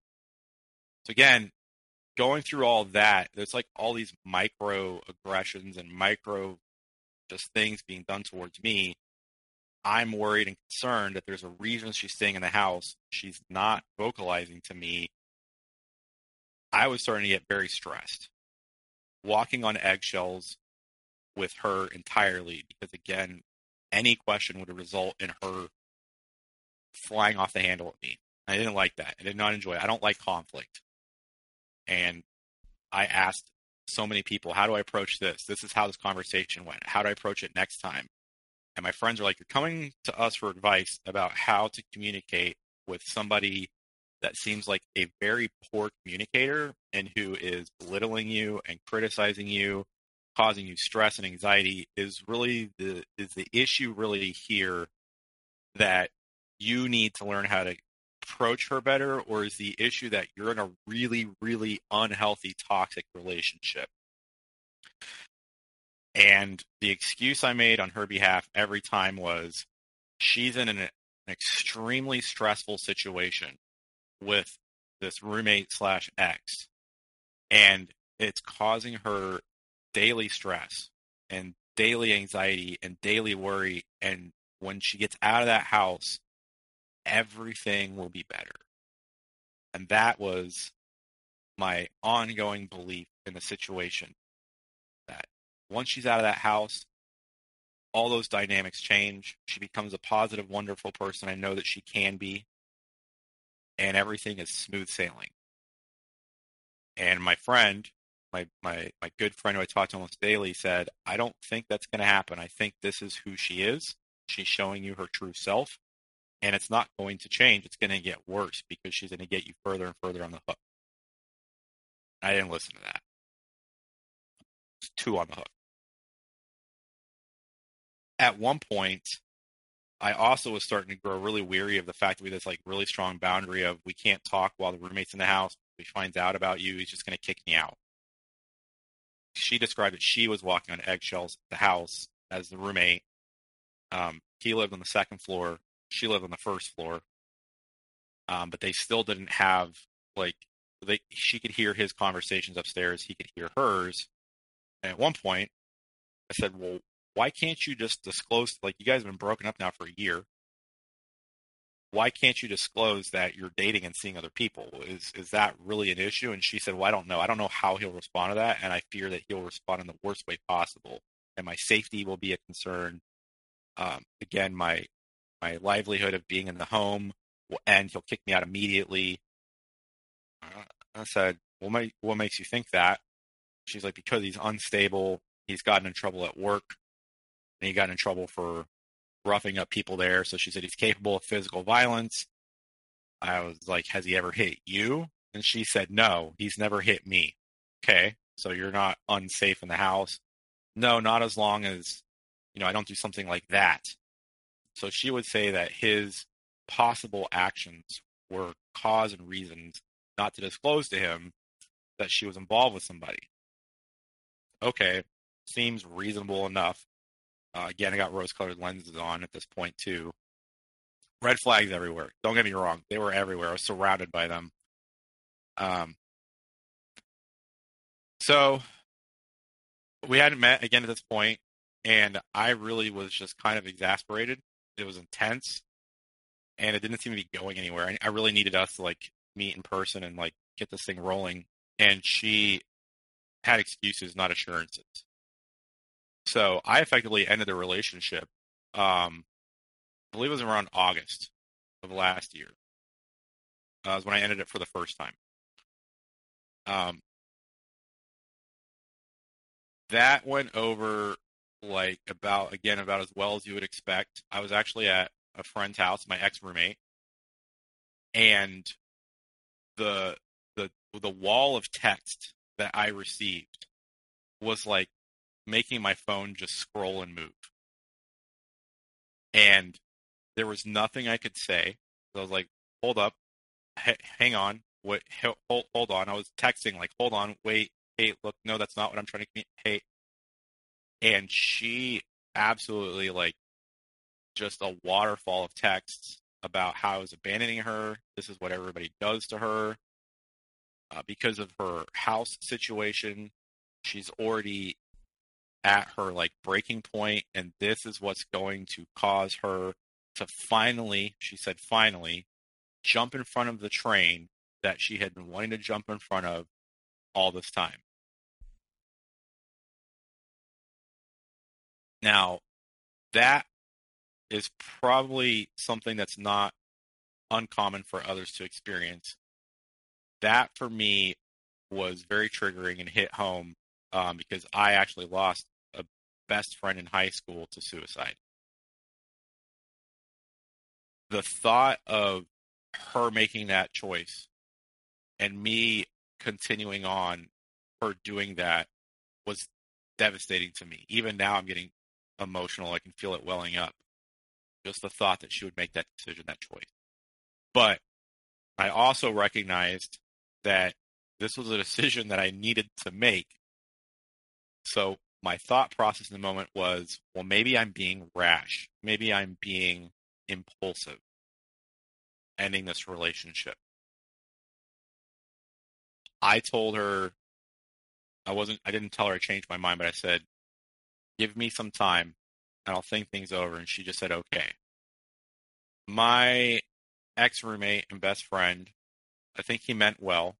So again, going through all that, there's like all these micro aggressions and micro just things being done towards me. I'm worried and concerned that there's a reason she's staying in the house. She's not vocalizing to me. I was starting to get very stressed, walking on eggshells with her entirely because, again, any question would result in her flying off the handle at me. I didn't like that. I did not enjoy it. I don't like conflict. And I asked so many people, how do I approach this? This is how this conversation went. How do I approach it next time? And my friends are like, you're coming to us for advice about how to communicate with somebody that seems like a very poor communicator and who is belittling you and criticizing you, causing you stress and anxiety is really the is the issue really here that you need to learn how to approach her better, or is the issue that you're in a really, really unhealthy, toxic relationship? And the excuse I made on her behalf every time was she's in an, an extremely stressful situation with this roommate slash ex, and it's causing her daily stress and daily anxiety and daily worry. And when she gets out of that house, everything will be better. And that was my ongoing belief in the situation that once she's out of that house, all those dynamics change. She becomes a positive, wonderful person. I know that she can be. And everything is smooth sailing. And my friend, my, my, my good friend who I talk to almost daily said, I don't think that's going to happen. I think this is who she is. She's showing you her true self and it's not going to change. It's going to get worse because she's going to get you further and further on the hook. I didn't listen to that. It's two on the hook. At one point, I also was starting to grow really weary of the fact that we had this like really strong boundary of we can't talk while the roommate's in the house. If he finds out about you, he's just going to kick me out. She described that she was walking on eggshells at the house as the roommate. Um, he lived on the second floor she lived on the first floor, um, but they still didn't have like they. She could hear his conversations upstairs. He could hear hers. And at one point, I said, "Well, why can't you just disclose? Like you guys have been broken up now for a year. Why can't you disclose that you're dating and seeing other people? Is is that really an issue?" And she said, "Well, I don't know. I don't know how he'll respond to that, and I fear that he'll respond in the worst way possible, and my safety will be a concern." Um, again, my my livelihood of being in the home end. He'll kick me out immediately. I said, well, my, what makes you think that? She's like, because he's unstable. He's gotten in trouble at work and he got in trouble for roughing up people there. So she said he's capable of physical violence. I was like, has he ever hit you? And she said, no, he's never hit me. Okay. So you're not unsafe in the house. No, not as long as, you know, I don't do something like that. So she would say that his possible actions were cause and reasons not to disclose to him that she was involved with somebody. Okay, seems reasonable enough. Uh, again, I got rose-colored lenses on at this point too. Red flags everywhere. Don't get me wrong; they were everywhere. I was surrounded by them. Um, so we hadn't met again at this point, and I really was just kind of exasperated. It was intense, and it didn't seem to be going anywhere. I, I really needed us to like meet in person and like get this thing rolling. And she had excuses, not assurances. So I effectively ended the relationship. Um, I believe it was around August of last year. Uh, was when I ended it for the first time. Um, that went over like about again about as well as you would expect. I was actually at a friend's house, my ex roommate, and the the the wall of text that I received was like making my phone just scroll and move. And there was nothing I could say. So I was like, "Hold up, H- hang on, what? Hold, hold on." I was texting like, "Hold on, wait, hey, look, no, that's not what I'm trying to hey." And she absolutely like just a waterfall of texts about how I was abandoning her. This is what everybody does to her. Uh, because of her house situation, she's already at her like breaking point, and this is what's going to cause her to finally, she said, finally, jump in front of the train that she had been wanting to jump in front of all this time. Now, that is probably something that's not uncommon for others to experience. That for me was very triggering and hit home um, because I actually lost a best friend in high school to suicide. The thought of her making that choice and me continuing on her doing that was devastating to me. Even now, I'm getting emotional. I can feel it welling up. Just the thought that she would make that decision, that choice. But I also recognized that this was a decision that I needed to make. So my thought process in the moment was, well, maybe I'm being rash. Maybe I'm being impulsive, ending this relationship. I told her, I wasn't, I didn't tell her I changed my mind, but I said, give me some time and I'll think things over. And she just said, okay. My ex roommate and best friend, I think he meant well.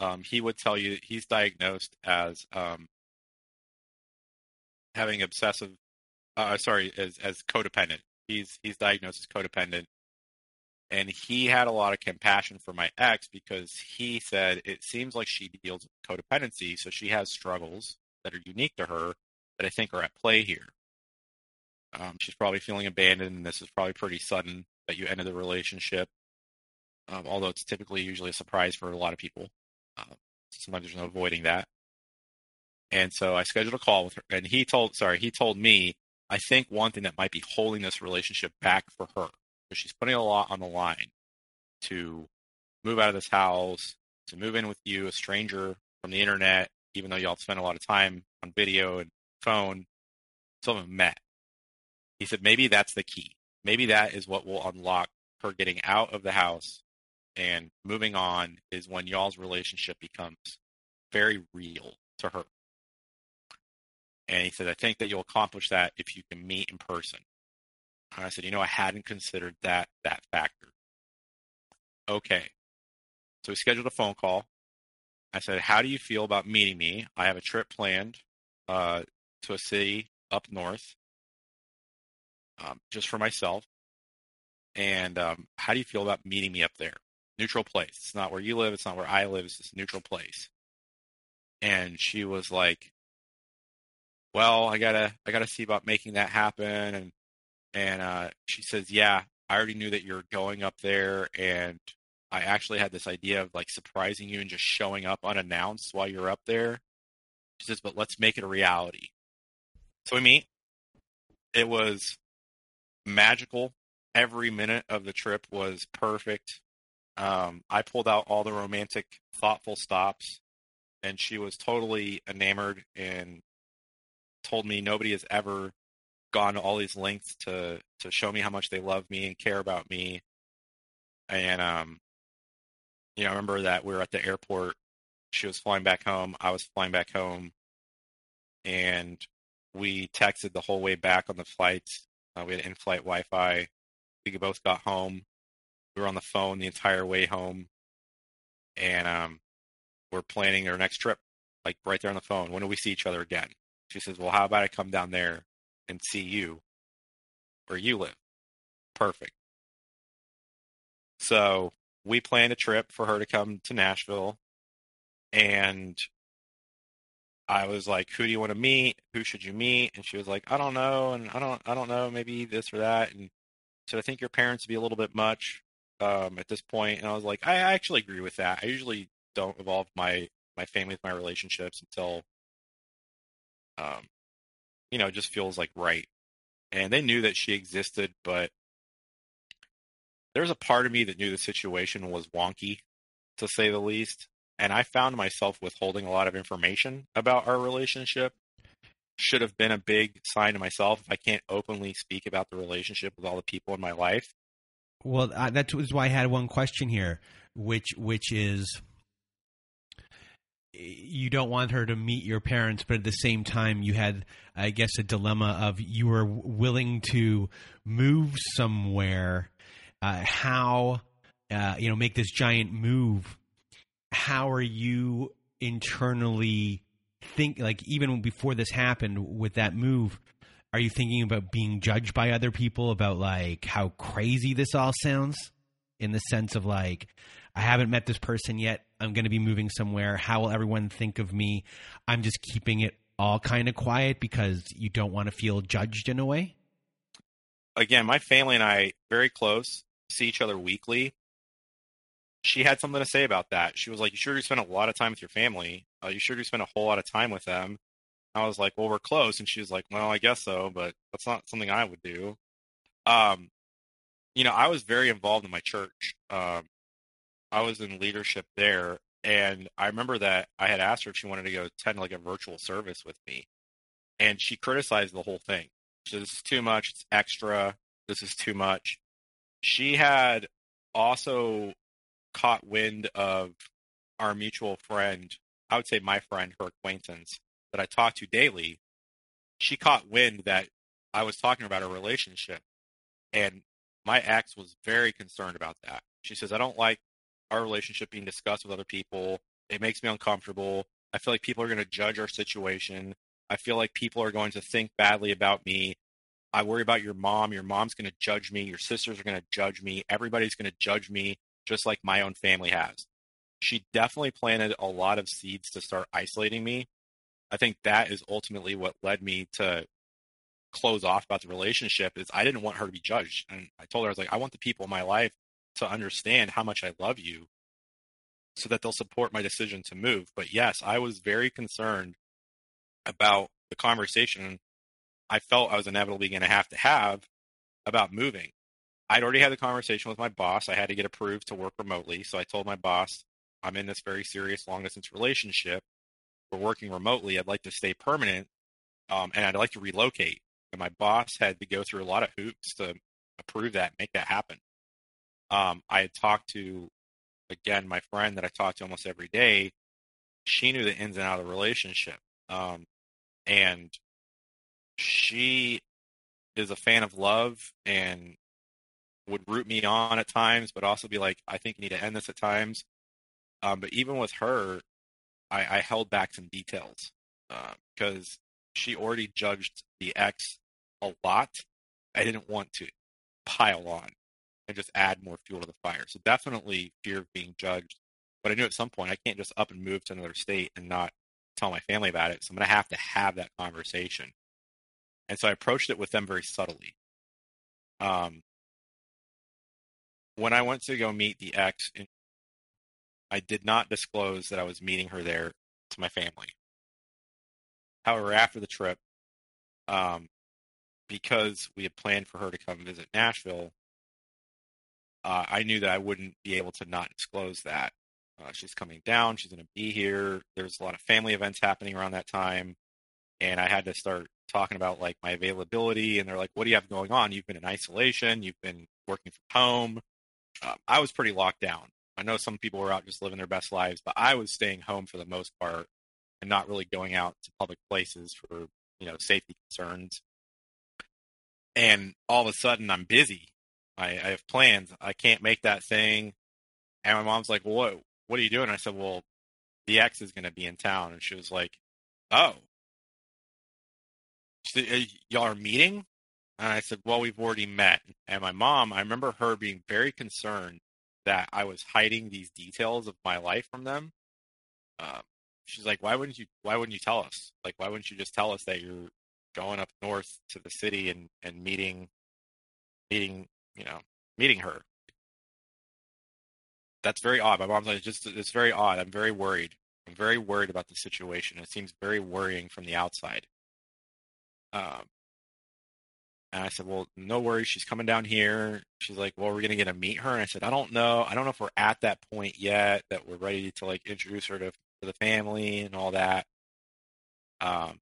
Um, he would tell you he's diagnosed as um, having obsessive, uh, sorry, as, as codependent. He's he's diagnosed as codependent, and he had a lot of compassion for my ex because he said it seems like she deals with codependency, so she has struggles that are unique to her that I think are at play here. Um, she's probably feeling abandoned, and this is probably pretty sudden that you ended the relationship. Um, although it's typically usually a surprise for a lot of people. Uh, sometimes there's no avoiding that. And so I scheduled a call with her, and he told, sorry, he told me, I think one thing that might be holding this relationship back for her, because she's putting a lot on the line to move out of this house, to move in with you, a stranger from the internet, even though y'all spend a lot of time on video and phone, haven't met. He said maybe that's the key. Maybe that is what will unlock her getting out of the house and moving on is when y'all's relationship becomes very real to her. And he said, I think that you'll accomplish that if you can meet in person. And I said, you know, I hadn't considered that that factor. Okay. So we scheduled a phone call. I said, How do you feel about meeting me? I have a trip planned uh, to a city up north um, just for myself. And um, how do you feel about meeting me up there? Neutral place. It's not where you live. It's not where I live. It's a neutral place. And she was like, "Well, I gotta, I gotta see about making that happen." And And uh, she says, "Yeah, I already knew that you're going up there, and I actually had this idea of like surprising you and just showing up unannounced while you're up there." She says, "But let's make it a reality." So we meet. It was magical. Every minute of the trip was perfect. Um, I pulled out all the romantic, thoughtful stops, and she was totally enamored and told me nobody has ever gone to all these lengths to to show me how much they love me and care about me. And um, you know, I remember that we were at the airport. She was flying back home. I was flying back home, and we texted the whole way back on the flights. Uh, we had in-flight Wi-Fi. We both got home. We were on the phone the entire way home, and um, we're planning our next trip. Like right there on the phone. When do we see each other again? She says, "Well, how about I come down there and see you where you live?" Perfect. So we planned a trip for her to come to Nashville, and I was like, "Who do you want to meet? Who should you meet?" And she was like, "I don't know, and I don't, I don't know, maybe this or that." And so I think your parents would be a little bit much um, at this point. And I was like, I actually agree with that. I usually don't involve my my family with my relationships until, um, you know, it just feels like right. And they knew that she existed, but there was a part of me that knew the situation was wonky, to say the least and I found myself withholding a lot of information about our relationship. Should have been a big sign to myself if I can't openly speak about the relationship with all the people in my life. Well, uh, that was why I had one question here, which which is you don't want her to meet your parents, but at the same time, you had, I guess, a dilemma of you were willing to move somewhere. Uh, how, uh, you know, make this giant move how are you internally think like even before this happened with that move are you thinking about being judged by other people about like how crazy this all sounds? In the sense of like i haven't met this person yet. I'm going to be moving somewhere. How will everyone think of me? I'm just keeping it all kind of quiet because you don't want to feel judged in a way? Again my family and i very close see each other weekly she had something to say about that. She was like, "You sure you spend a lot of time with your family? Uh, you sure you spend a whole lot of time with them?" I was like, "Well, we're close," and she was like, "Well, I guess so, but that's not something I would do." Um, you know, I was very involved in my church. Um, I was in leadership there, and I remember that I had asked her if she wanted to go attend like a virtual service with me, and she criticized the whole thing. Said, "This is too much. It's extra. This is too much." She had also caught wind of our mutual friend, I would say my friend, her acquaintance that I talk to daily, she caught wind that I was talking about a relationship. And my ex was very concerned about that. She says, I don't like our relationship being discussed with other people. It makes me uncomfortable. I feel like people are going to judge our situation. I feel like people are going to think badly about me. I worry about your mom. Your mom's going to judge me. Your sisters are going to judge me. Everybody's going to judge me just like my own family has. She definitely planted a lot of seeds to start isolating me. I think that is ultimately what led me to close off about the relationship is I didn't want her to be judged. And I told her I was like, I want the people in my life to understand how much I love you so that they'll support my decision to move. But yes, I was very concerned about the conversation I felt I was inevitably going to have to have about moving. I'd already had the conversation with my boss. I had to get approved to work remotely. So I told my boss, I'm in this very serious long distance relationship. We're working remotely. I'd like to stay permanent um, and I'd like to relocate. And my boss had to go through a lot of hoops to approve that, make that happen. Um, I had talked to, again, my friend that I talked to almost every day. She knew the ins and outs of the relationship. Um, and she is a fan of love and would root me on at times, but also be like, I think you need to end this at times. Um, but even with her, I, I held back some details uh, because she already judged the ex a lot. I didn't want to pile on and just add more fuel to the fire. So definitely fear of being judged. But I knew at some point I can't just up and move to another state and not tell my family about it. So I'm going to have to have that conversation. And so I approached it with them very subtly. Um, when I went to go meet the ex, I did not disclose that I was meeting her there to my family. However, after the trip, um, because we had planned for her to come visit Nashville, uh, I knew that I wouldn't be able to not disclose that. Uh, she's coming down. She's going to be here. There's a lot of family events happening around that time. And I had to start talking about like my availability. And they're like, what do you have going on? You've been in isolation. You've been working from home. Uh, I was pretty locked down. I know some people were out just living their best lives, but I was staying home for the most part and not really going out to public places for, you know, safety concerns. And all of a sudden I'm busy. I, I have plans. I can't make that thing. And my mom's like, well, what, what are you doing? I said, well, the ex is going to be in town. And she was like, oh, said, y'all are meeting? And I said, well, we've already met. And my mom, I remember her being very concerned that I was hiding these details of my life from them. Um, she's like, why wouldn't you, why wouldn't you tell us? Like, why wouldn't you just tell us that you're going up north to the city and, and meeting, meeting, you know, meeting her? That's very odd. My mom's like, just, it's very odd. I'm very worried. I'm very worried about the situation. It seems very worrying from the outside. Um, and I said, well, no worries. She's coming down here. She's like, well, we're going to get to meet her. And I said, I don't know. I don't know if we're at that point yet that we're ready to like introduce her to, to the family and all that. Um,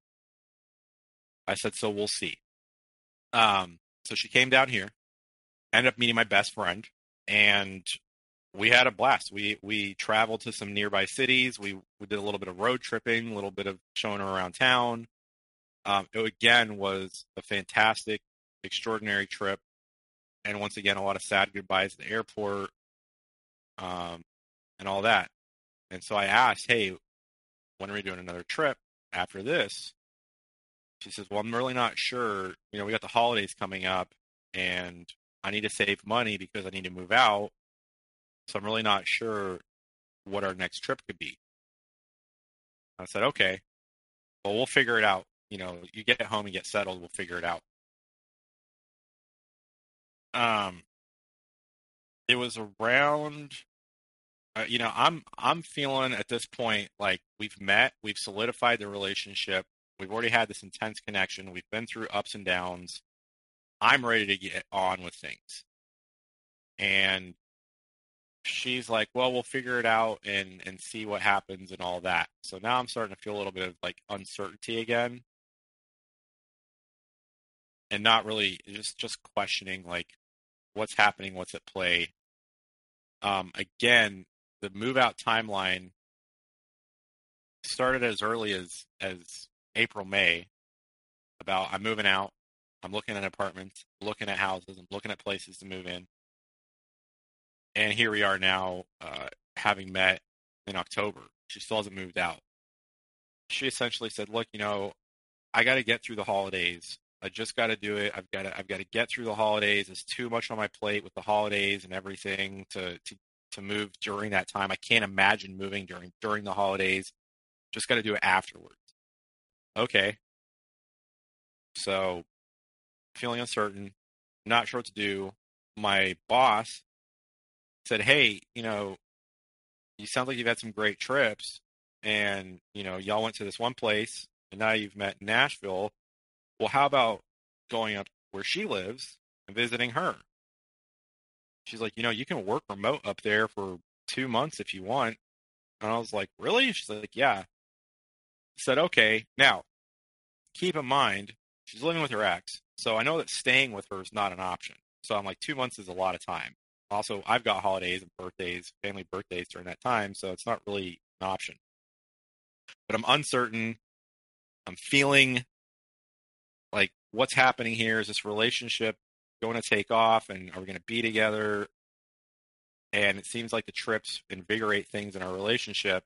I said, so we'll see. Um, so she came down here, ended up meeting my best friend, and we had a blast. We we traveled to some nearby cities. We we did a little bit of road tripping, a little bit of showing her around town. Um, it again was a fantastic, extraordinary trip, and once again a lot of sad goodbyes at the airport, um, and all that. And so I asked, "Hey, when are we doing another trip after this?" She says, "Well, I'm really not sure. You know, we got the holidays coming up, and I need to save money because I need to move out. So I'm really not sure what our next trip could be." I said, "Okay, well, we'll figure it out you know, you get home and get settled, we'll figure it out. Um, it was around, uh, you know, I'm I'm feeling at this point like we've met, we've solidified the relationship, we've already had this intense connection, we've been through ups and downs. I'm ready to get on with things, and she's like, well, we'll figure it out and and see what happens and all that. So now I'm starting to feel a little bit of like uncertainty again and not really just just questioning like what's happening, what's at play. Um, again, the move out timeline started as early as as April May. About I'm moving out. I'm looking at apartments, looking at houses, I'm looking at places to move in. And here we are now, uh, having met in October. She still hasn't moved out. She essentially said, "Look, you know, I got to get through the holidays. I just got to do it. I've got to I've got to get through the holidays. It's too much on my plate with the holidays and everything to to to move during that time. I can't imagine moving during during the holidays. Just got to do it afterwards. Okay. So, feeling uncertain, not sure what to do. My boss said, "Hey, you know, you sound like you've had some great trips, and you know, y'all went to this one place, and now you've met Nashville well, how about going up where she lives and visiting her? She's like, you know, you can work remote up there for two months if you want. And I was like, really? She's like, yeah. Said, okay. Now, keep in mind, she's living with her ex. So I know that staying with her is not an option. So I'm like, two months is a lot of time. Also, I've got holidays and birthdays, family birthdays during that time. So it's not really an option. But I'm uncertain. I'm feeling like what's happening here? Is this relationship going to take off and are we going to be together? And it seems like the trips invigorate things in our relationship.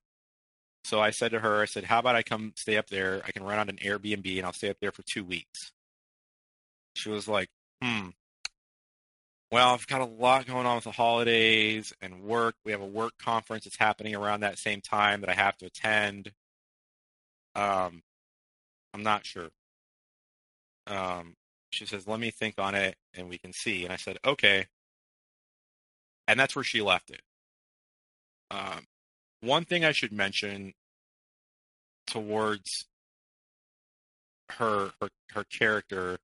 So i said to her i said how about i come stay up there? I can rent out an airbnb and i'll stay up there for two weeks. She was like hmm. Well i've got a lot going on with the holidays and work. We have a work conference that's happening around that same time that i have to attend. Um i'm not sure um, she says, "Let me think on it, and we can see." And I said, "Okay." And that's where she left it. Um, one thing I should mention towards her her her character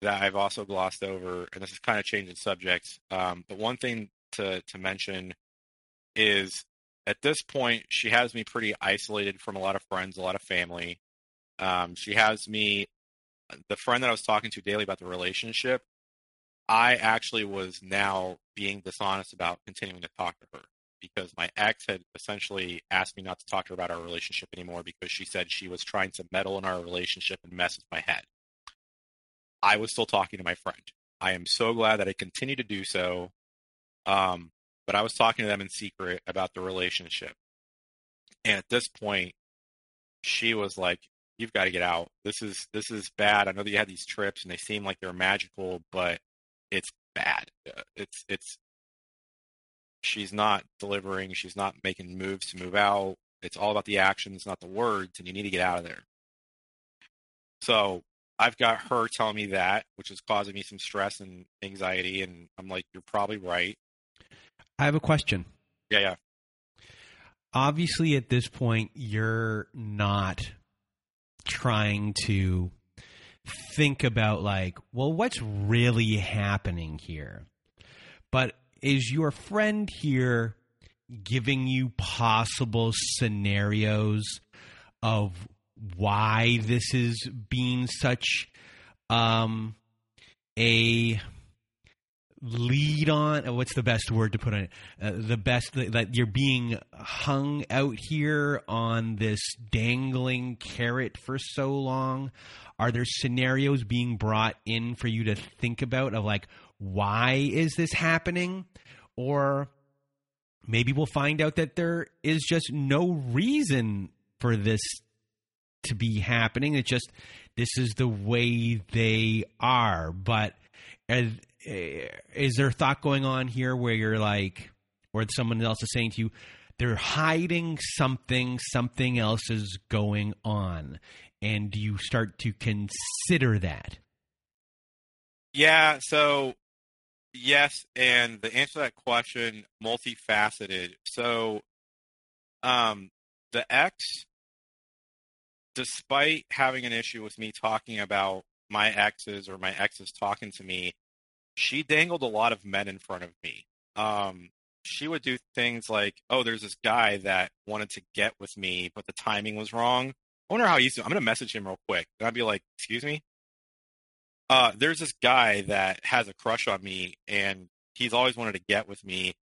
that I've also glossed over, and this is kind of changing subjects. Um, but one thing to to mention is at this point she has me pretty isolated from a lot of friends, a lot of family. Um, she has me the friend that I was talking to daily about the relationship. I actually was now being dishonest about continuing to talk to her because my ex had essentially asked me not to talk to her about our relationship anymore because she said she was trying to meddle in our relationship and mess with my head. I was still talking to my friend. I am so glad that I continue to do so. Um, but I was talking to them in secret about the relationship. And at this point, she was like, You've got to get out. This is this is bad. I know that you had these trips and they seem like they're magical, but it's bad. Uh, it's it's she's not delivering. She's not making moves to move out. It's all about the actions, not the words, and you need to get out of there. So I've got her telling me that, which is causing me some stress and anxiety. And I'm like, you're probably right. I have a question. Yeah, yeah. Obviously, at this point, you're not trying to think about, like, well, what's really happening here? But is your friend here giving you possible scenarios of why this is being such um, a lead on uh, what's the best word to put on it? Uh, the best that you're being hung out here on this dangling carrot for so long. Are there scenarios being brought in for you to think about of like why is this happening? Or maybe we'll find out that there is just no reason for this to be happening. It's just this is the way they are. But uh, is there thought going on here where you're like, or someone else is saying to you, they're hiding something, something else is going on, and you start to consider that? Yeah. So yes, and the answer to that question multifaceted. So, um, the ex, despite having an issue with me talking about my exes or my exes talking to me, she dangled a lot of men in front of me. Um, she would do things like, "Oh, there's this guy that wanted to get with me, but the timing was wrong." I wonder how he's. doing. I'm gonna message him real quick, and I'd be like, "Excuse me." Uh, there's this guy that has a crush on me, and he's always wanted to get with me.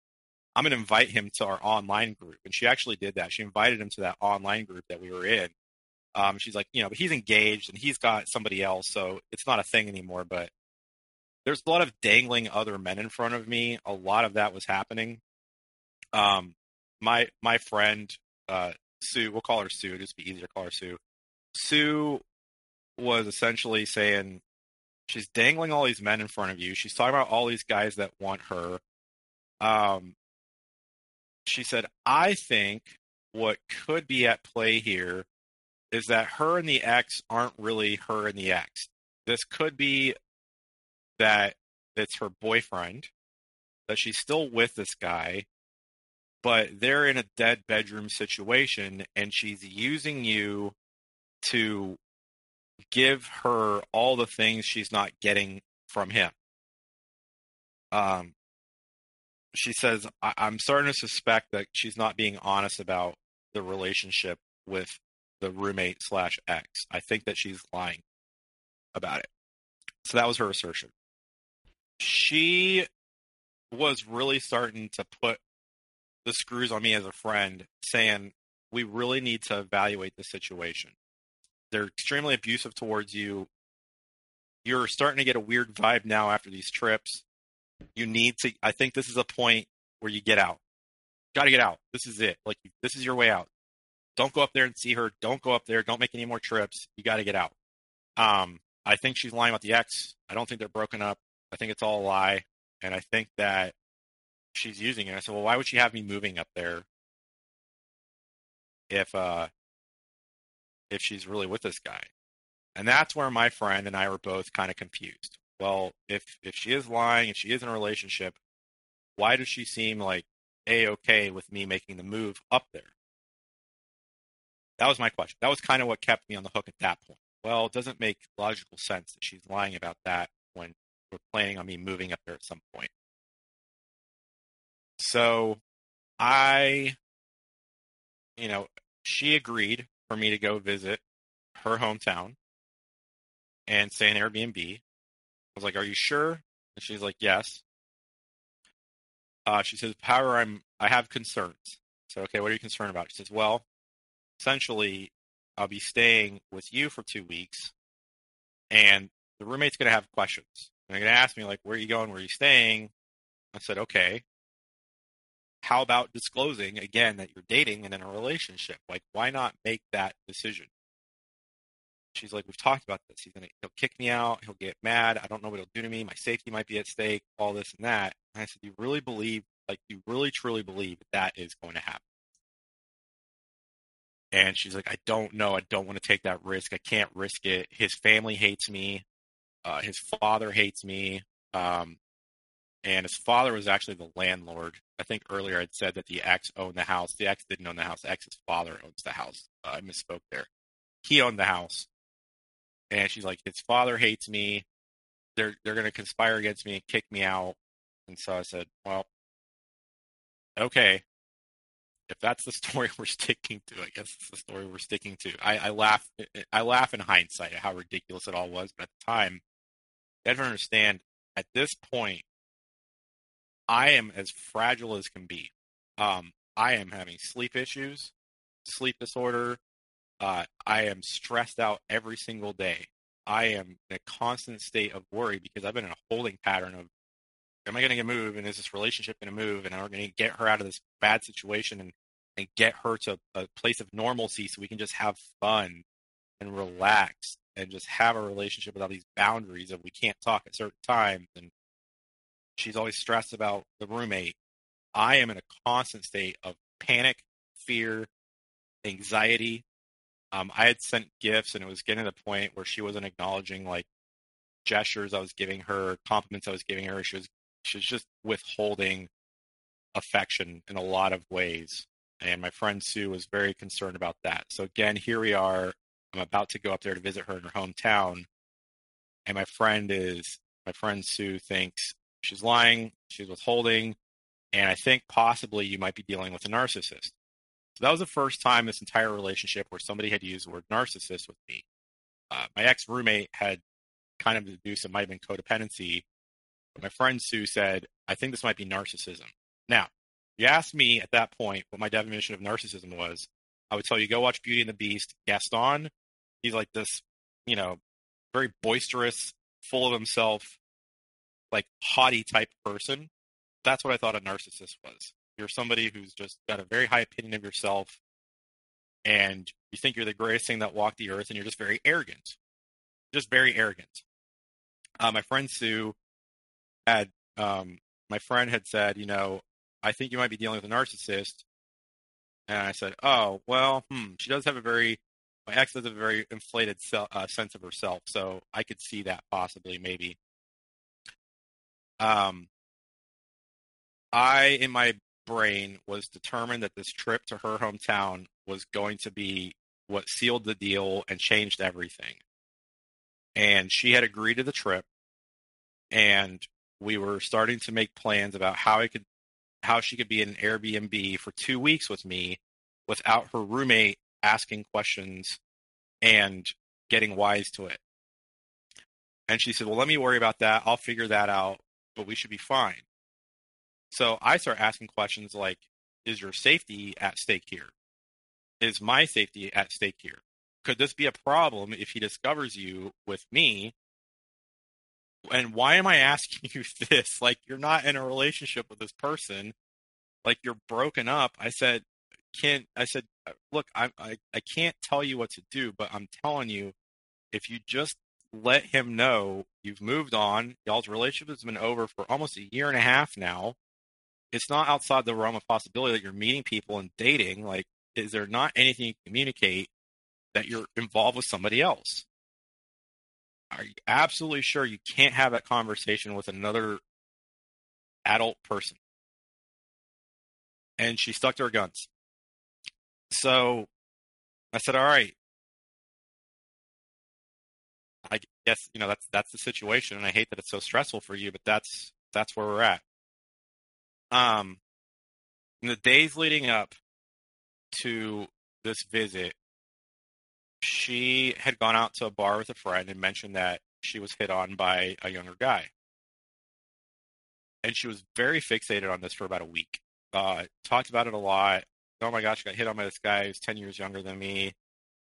I'm gonna invite him to our online group, and she actually did that. She invited him to that online group that we were in. Um, she's like, you know, but he's engaged and he's got somebody else, so it's not a thing anymore. But there's a lot of dangling other men in front of me. A lot of that was happening. Um, my my friend uh, Sue, we'll call her Sue. Just be easier to call her Sue. Sue was essentially saying she's dangling all these men in front of you. She's talking about all these guys that want her. Um, she said, I think what could be at play here is that her and the ex aren't really her and the ex. This could be that it's her boyfriend, that she's still with this guy, but they're in a dead bedroom situation and she's using you to give her all the things she's not getting from him. Um, she says, I- am starting to suspect that she's not being honest about the relationship with the roommate slash ex. I think that she's lying about it. So that was her assertion she was really starting to put the screws on me as a friend, saying, We really need to evaluate the situation. They're extremely abusive towards you. You're starting to get a weird vibe now after these trips. You need to, I think this is a point where you get out. Got to get out. This is it. Like, this is your way out. Don't go up there and see her. Don't go up there. Don't make any more trips. You got to get out. Um, I think she's lying about the ex. I don't think they're broken up. I think it's all a lie. And I think that she's using it. I said, well, why would she have me moving up there if uh if she's really with this guy? And that's where my friend and I were both kind of confused. Well, if if she is lying, if she is in a relationship, why does she seem like a okay with me making the move up there? That was my question. That was kind of what kept me on the hook at that point. Well, it doesn't make logical sense that she's lying about that when we're planning on me moving up there at some point. So I, you know, she agreed for me to go visit her hometown and stay in Airbnb. I was like, "Are you sure?" And she's like, "Yes." Uh, she says, Power, I'm I have concerns." So, okay, what are you concerned about? She says, "Well, essentially, I'll be staying with you for two weeks, and the roommate's going to have questions. And they're going to ask me like, "Where are you going? Where are you staying?" I said, "Okay." How about disclosing again that you're dating and in a relationship? Like, why not make that decision? She's like, we've talked about this. He's gonna, he'll kick me out. He'll get mad. I don't know what he'll do to me. My safety might be at stake. All this and that. And I said, you really believe, like, you really truly believe that is going to happen? And she's like, I don't know. I don't want to take that risk. I can't risk it. His family hates me. Uh, his father hates me. Um, and his father was actually the landlord. I think earlier I'd said that the ex owned the house. The ex didn't own the house. The ex's father owns the house. Uh, I misspoke there. He owned the house, and she's like, his father hates me. They're they're going to conspire against me and kick me out. And so I said, well, okay, if that's the story we're sticking to, I guess it's the story we're sticking to. I, I laugh. I laugh in hindsight at how ridiculous it all was, but at the time, have to understand. At this point, I am as fragile as can be. Um, I am having sleep issues, sleep disorder. Uh, I am stressed out every single day. I am in a constant state of worry because I've been in a holding pattern of am I going to get moved? and is this relationship going to move and am I going to get her out of this bad situation and, and get her to a place of normalcy so we can just have fun and relax and just have a relationship without these boundaries of we can't talk at certain times and she's always stressed about the roommate. I am in a constant state of panic, fear, anxiety. Um, I had sent gifts and it was getting to the point where she wasn't acknowledging like gestures I was giving her, compliments I was giving her. She was she was just withholding affection in a lot of ways. And my friend Sue was very concerned about that. So again, here we are. I'm about to go up there to visit her in her hometown. And my friend is my friend Sue thinks she's lying, she's withholding, and I think possibly you might be dealing with a narcissist. So that was the first time this entire relationship where somebody had used the word narcissist with me. Uh, my ex roommate had kind of deduced it might have been codependency, but my friend Sue said, I think this might be narcissism. Now, you asked me at that point what my definition of narcissism was. I would tell you, go watch Beauty and the Beast. Gaston, he's like this, you know, very boisterous, full of himself, like haughty type person. That's what I thought a narcissist was. You're somebody who's just got a very high opinion of yourself and you think you're the greatest thing that walked the earth and you're just very arrogant. Just very arrogant. Uh, my friend Sue had, um, my friend had said, you know, I think you might be dealing with a narcissist. And I said, oh, well, hmm, she does have a very, ex has a very inflated uh, sense of herself. So I could see that possibly, maybe. Um, I, in my brain, was determined that this trip to her hometown was going to be what sealed the deal and changed everything. And she had agreed to the trip, and we were starting to make plans about how I could, how she could be in an Airbnb for two weeks with me, without her roommate asking questions and getting wise to it. And she said, Well, let me worry about that. I'll figure that out but we should be fine. So I start asking questions like, is your safety at stake here? Is my safety at stake here? Could this be a problem if he discovers you with me? And why am I asking you this? Like, you're not in a relationship with this person. Like, you're broken up. I said, can't, I said, uh, look, I, I, I can't tell you what to do, but I'm telling you, if you just let him know you've moved on. Y'all's relationship has been over for almost a year and a half now. It's not outside the realm of possibility that you're meeting people and dating. Like, is there not anything you communicate that you're involved with somebody else? are you absolutely sure you can't have that conversation with another adult person? And she stuck to her guns. So I said, all right. I guess, you know, that's that's the situation and I hate that it's so stressful for you, but that's that's where we're at. Um in the days leading up to this visit, she had gone out to a bar with a friend and mentioned that she was hit on by a younger guy. And she was very fixated on this for about a week. Uh, talked about it a lot. Oh my gosh, I got hit on by this guy who's 10 years younger than me.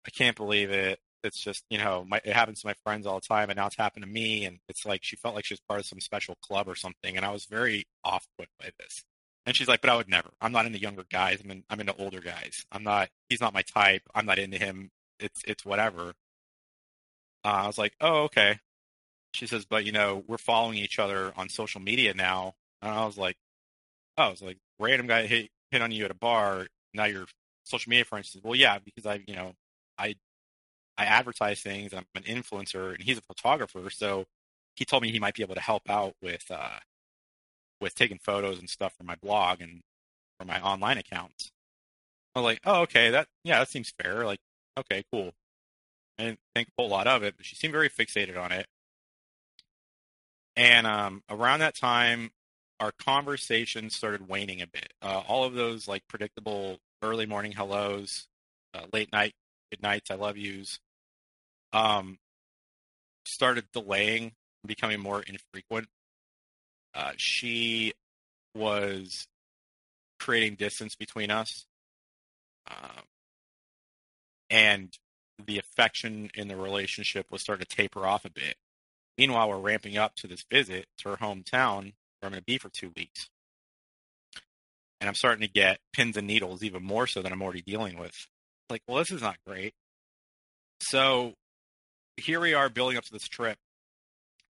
I can't believe it. It's just, you know, my, it happens to my friends all the time, and now it's happened to me. And it's like she felt like she was part of some special club or something. And I was very off put by this. And she's like, but I would never. I'm not into younger guys. I'm, in, I'm into older guys. I'm not, he's not my type. I'm not into him it's it's whatever. Uh, I was like, oh okay. She says, but you know, we're following each other on social media now. And I was like, oh, it's like random guy hit hit on you at a bar. Now you're social media. She says, well, yeah, because I, you know, I I advertise things. I'm an influencer, and he's a photographer. So he told me he might be able to help out with uh, with taking photos and stuff for my blog and for my online accounts. I was like, oh, okay, that yeah, that seems fair. Like okay, cool. I didn't think a whole lot of it, but she seemed very fixated on it. And um, around that time, our conversation started waning a bit. Uh, all of those like predictable early morning hellos, uh, late night good nights, I love yous, um, started delaying, becoming more infrequent. Uh, she was creating distance between us. Um, and the affection in the relationship was starting to taper off a bit. Meanwhile, we're ramping up to this visit to her hometown where I'm going to be for two weeks. And I'm starting to get pins and needles even more so than I'm already dealing with. Like, well, this is not great. So here we are building up to this trip.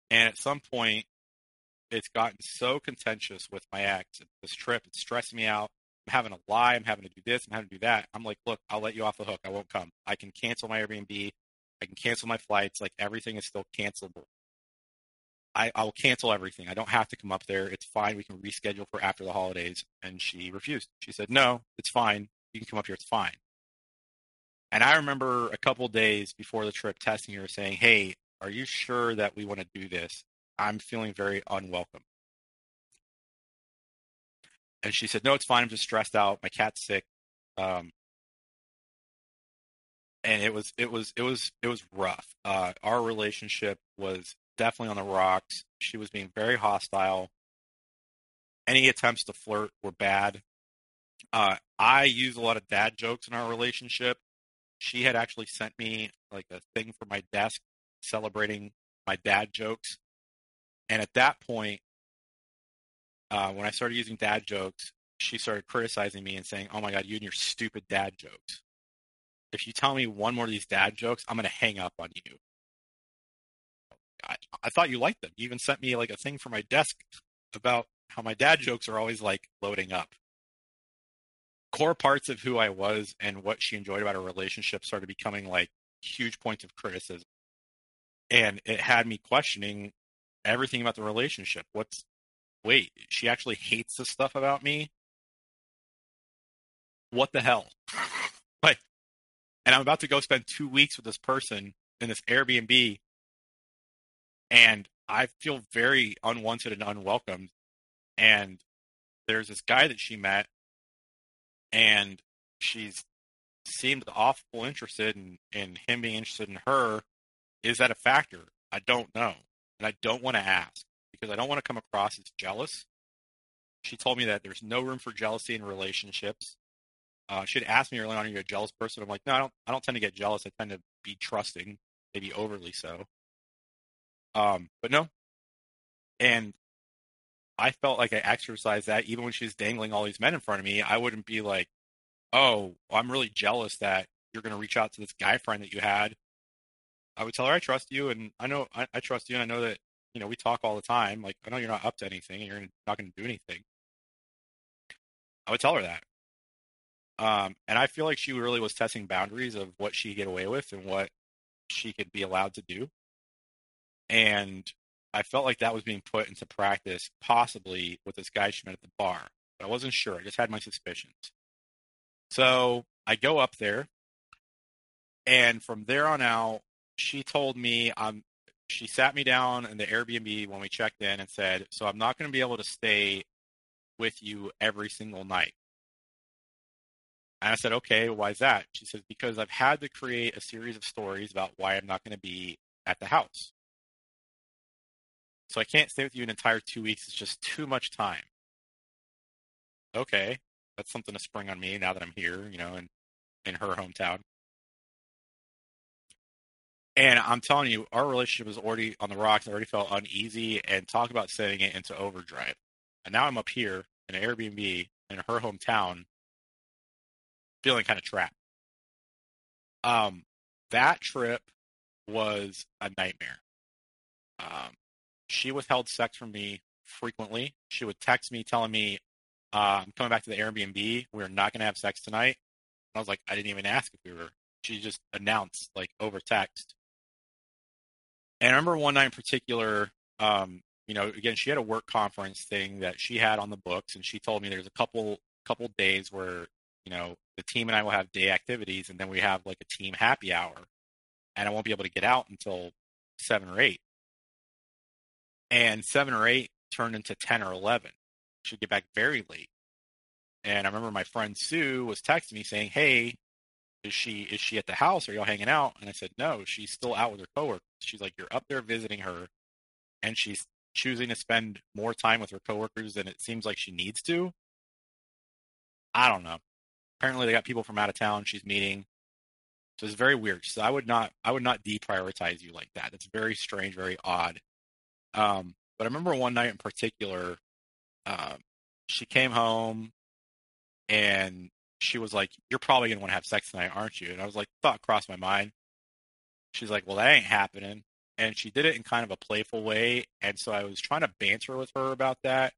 And at some point, it's gotten so contentious with my ex. This trip, it's stressing me out. I'm having to lie. I'm having to do this. I'm having to do that. I'm like, look, I'll let you off the hook. I won't come. I can cancel my Airbnb. I can cancel my flights. Like everything is still cancelable. I, I will cancel everything. I don't have to come up there. It's fine. We can reschedule for after the holidays. And she refused. She said, no, it's fine. You can come up here. It's fine. And I remember a couple days before the trip testing her saying, hey, are you sure that we want to do this? I'm feeling very unwelcome. And she said, "No, it's fine. I'm just stressed out. My cat's sick." Um, and it was it was it was it was rough. Uh, our relationship was definitely on the rocks. She was being very hostile. Any attempts to flirt were bad. Uh, I use a lot of dad jokes in our relationship. She had actually sent me like a thing for my desk celebrating my dad jokes. And at that point, uh, when I started using dad jokes, she started criticizing me and saying, "Oh my god, you and your stupid dad jokes. If you tell me one more of these dad jokes, I'm going to hang up on you." I, I thought you liked them. You even sent me like a thing for my desk about how my dad jokes are always like loading up. Core parts of who I was and what she enjoyed about our relationship started becoming like huge points of criticism. And it had me questioning everything about the relationship. What's wait, she actually hates this stuff about me? What the hell? like, and I'm about to go spend two weeks with this person in this Airbnb, and I feel very unwanted and unwelcomed. And there's this guy that she met, and she's seemed awful interested in, in him being interested in her. Is that a factor? I don't know. And I don't want to ask because I don't want to come across as jealous. She told me that there's no room for jealousy in relationships. Uh, she had asked me early on, "Are you a jealous person?" I'm like, "No, I don't. I don't tend to get jealous. I tend to be trusting, maybe overly so." Um, but no, and I felt like I exercised that even when she's dangling all these men in front of me. I wouldn't be like, "Oh, I'm really jealous that you're going to reach out to this guy friend that you had." I would tell her I trust you, and I know I, I trust you, and I know that you know, we talk all the time. Like, I know you're not up to anything, and you're not going to do anything. I would tell her that. Um, and I feel like she really was testing boundaries of what she could get away with and what she could be allowed to do. And I felt like that was being put into practice, possibly with this guy she met at the bar. But I wasn't sure. I just had my suspicions. So I go up there, and from there on out, she told me I'm. She sat me down in the Airbnb when we checked in and said, "So I'm not going to be able to stay with you every single night." And I said, "Okay, why is that?" She says, "Because I've had to create a series of stories about why I'm not going to be at the house." So I can't stay with you an entire two weeks. It's just too much time. Okay, that's something to spring on me now that I'm here, you know, in in her hometown. And I'm telling you, our relationship was already on the rocks. I already felt uneasy, and talk about setting it into overdrive. And now I'm up here in an Airbnb in her hometown, feeling kind of trapped. Um, that trip was a nightmare. Um, she withheld sex from me frequently. She would text me telling me, uh, I'm coming back to the Airbnb. We're not going to have sex tonight. And I was like, I didn't even ask if we were. She just announced, like, over text. And I remember one night in particular, um, you know, again, she had a work conference thing that she had on the books, and she told me there's a couple couple days where, you know, the team and I will have day activities, and then we have like a team happy hour, and I won't be able to get out until seven or eight and seven or eight turned into 10 or 11. She'd get back very late. And I remember my friend Sue was texting me saying, Hey, is she is she at the house? Are y'all hanging out? And I said, No, she's still out with her coworkers. She's like, You're up there visiting her and she's choosing to spend more time with her coworkers than it seems like she needs to. I don't know. Apparently they got people from out of town she's meeting. So it's very weird. So I would not I would not deprioritize you like that. That's very strange, very odd. Um, but I remember one night in particular, um, she came home and she was like, "You're probably gonna want to have sex tonight, aren't you?" And I was like, thought crossed my mind. She's like, "Well, that ain't happening." And she did it in kind of a playful way, and so I was trying to banter with her about that.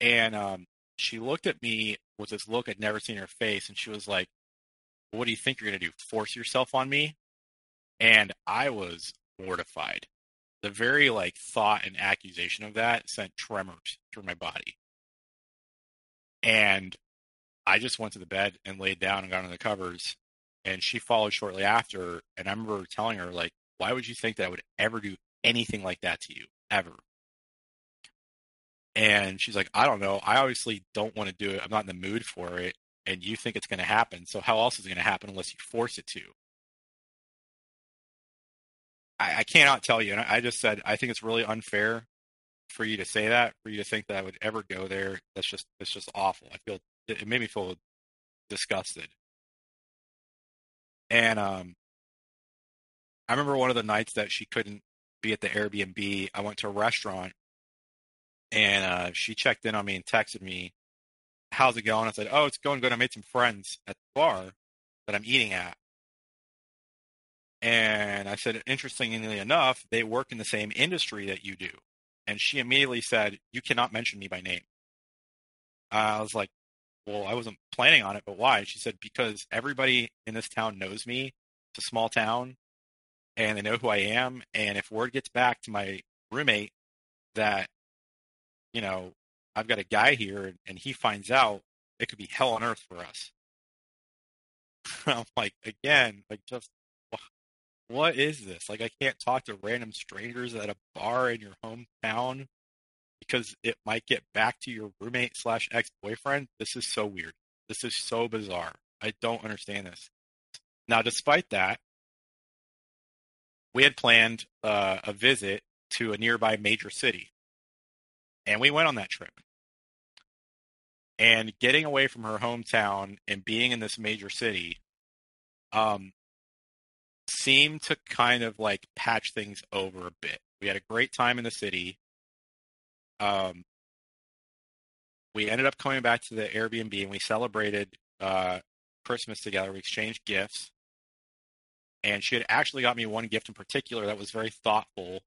And um, she looked at me with this look I'd never seen her face, and she was like, "What do you think you're gonna do? Force yourself on me?" And I was mortified the very like thought and accusation of that sent tremors through my body. And I just went to the bed and laid down and got under the covers. And she followed shortly after. And I remember telling her, like, why would you think that I would ever do anything like that to you? Ever. And she's like, I don't know. I obviously don't want to do it. I'm not in the mood for it. And you think it's going to happen. So how else is it going to happen unless you force it to? I, I cannot tell you. And I, just said I think it's really unfair for you to say that, for you to think that I would ever go there. That's just it's just awful. I feel it, it made me feel disgusted. And um, I remember one of the nights that she couldn't be at the Airbnb. I went to a restaurant, and uh, she checked in on me and texted me, "How's it going?" I said, "Oh, it's going good. I made some friends at the bar that I'm eating at." And I said, interestingly enough, they work in the same industry that you do. And she immediately said, You cannot mention me by name. I was like, Well, I wasn't planning on it, but why? She said, Because everybody in this town knows me. It's a small town and they know who I am. And if word gets back to my roommate that, you know, I've got a guy here and he finds out, it could be hell on earth for us. I'm like, again, like just what is this? Like, I can't talk to random strangers at a bar in your hometown because it might get back to your roommate slash ex boyfriend. This is so weird. This is so bizarre. I don't understand this. Now, despite that, we had planned uh, a visit to a nearby major city, and we went on that trip. And getting away from her hometown and being in this major city, um, seemed to kind of like patch things over a bit. We had a great time in the city. Um, we ended up coming back to the Airbnb and we celebrated uh, Christmas together. We exchanged gifts. And she had actually got me one gift in particular that was very thoughtful.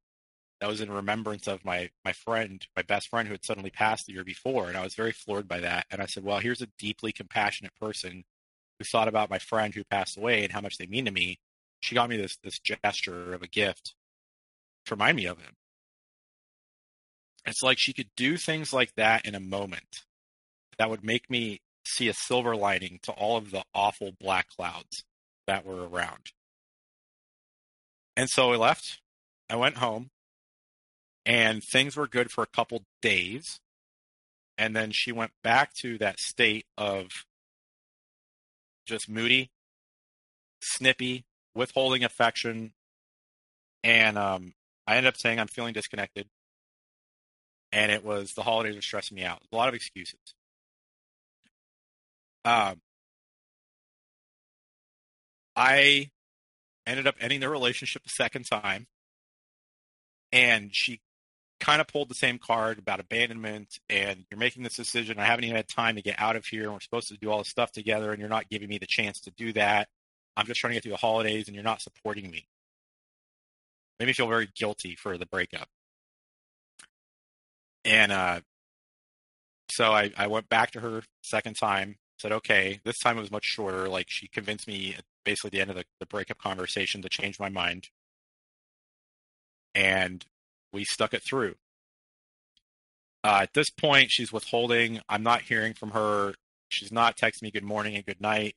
That was in remembrance of my my friend, my best friend who had suddenly passed the year before. And I was very floored by that. And I said, Well, here's a deeply compassionate person who thought about my friend who passed away and how much they mean to me she got me this this gesture of a gift to remind me of him. It's like she could do things like that in a moment that would make me see a silver lining to all of the awful black clouds that were around. And so I left. I went home and things were good for a couple days. And then she went back to that state of just moody, snippy, withholding affection. And um, I ended up saying I'm feeling disconnected and it was the holidays were stressing me out. A lot of excuses. Um, I ended up ending the relationship the second time, and she kind of pulled the same card about abandonment and you're making this decision. I haven't even had time to get out of here. And we're supposed to do all this stuff together, and you're not giving me the chance to do that. I'm just trying to get through the holidays, and you're not supporting me. Made me feel very guilty for the breakup. And uh, so I, I went back to her second time, said, okay, this time it was much shorter. Like she convinced me at basically the end of the, the breakup conversation to change my mind. And we stuck it through. Uh, at this point, she's withholding. I'm not hearing from her. She's not texting me good morning and good night.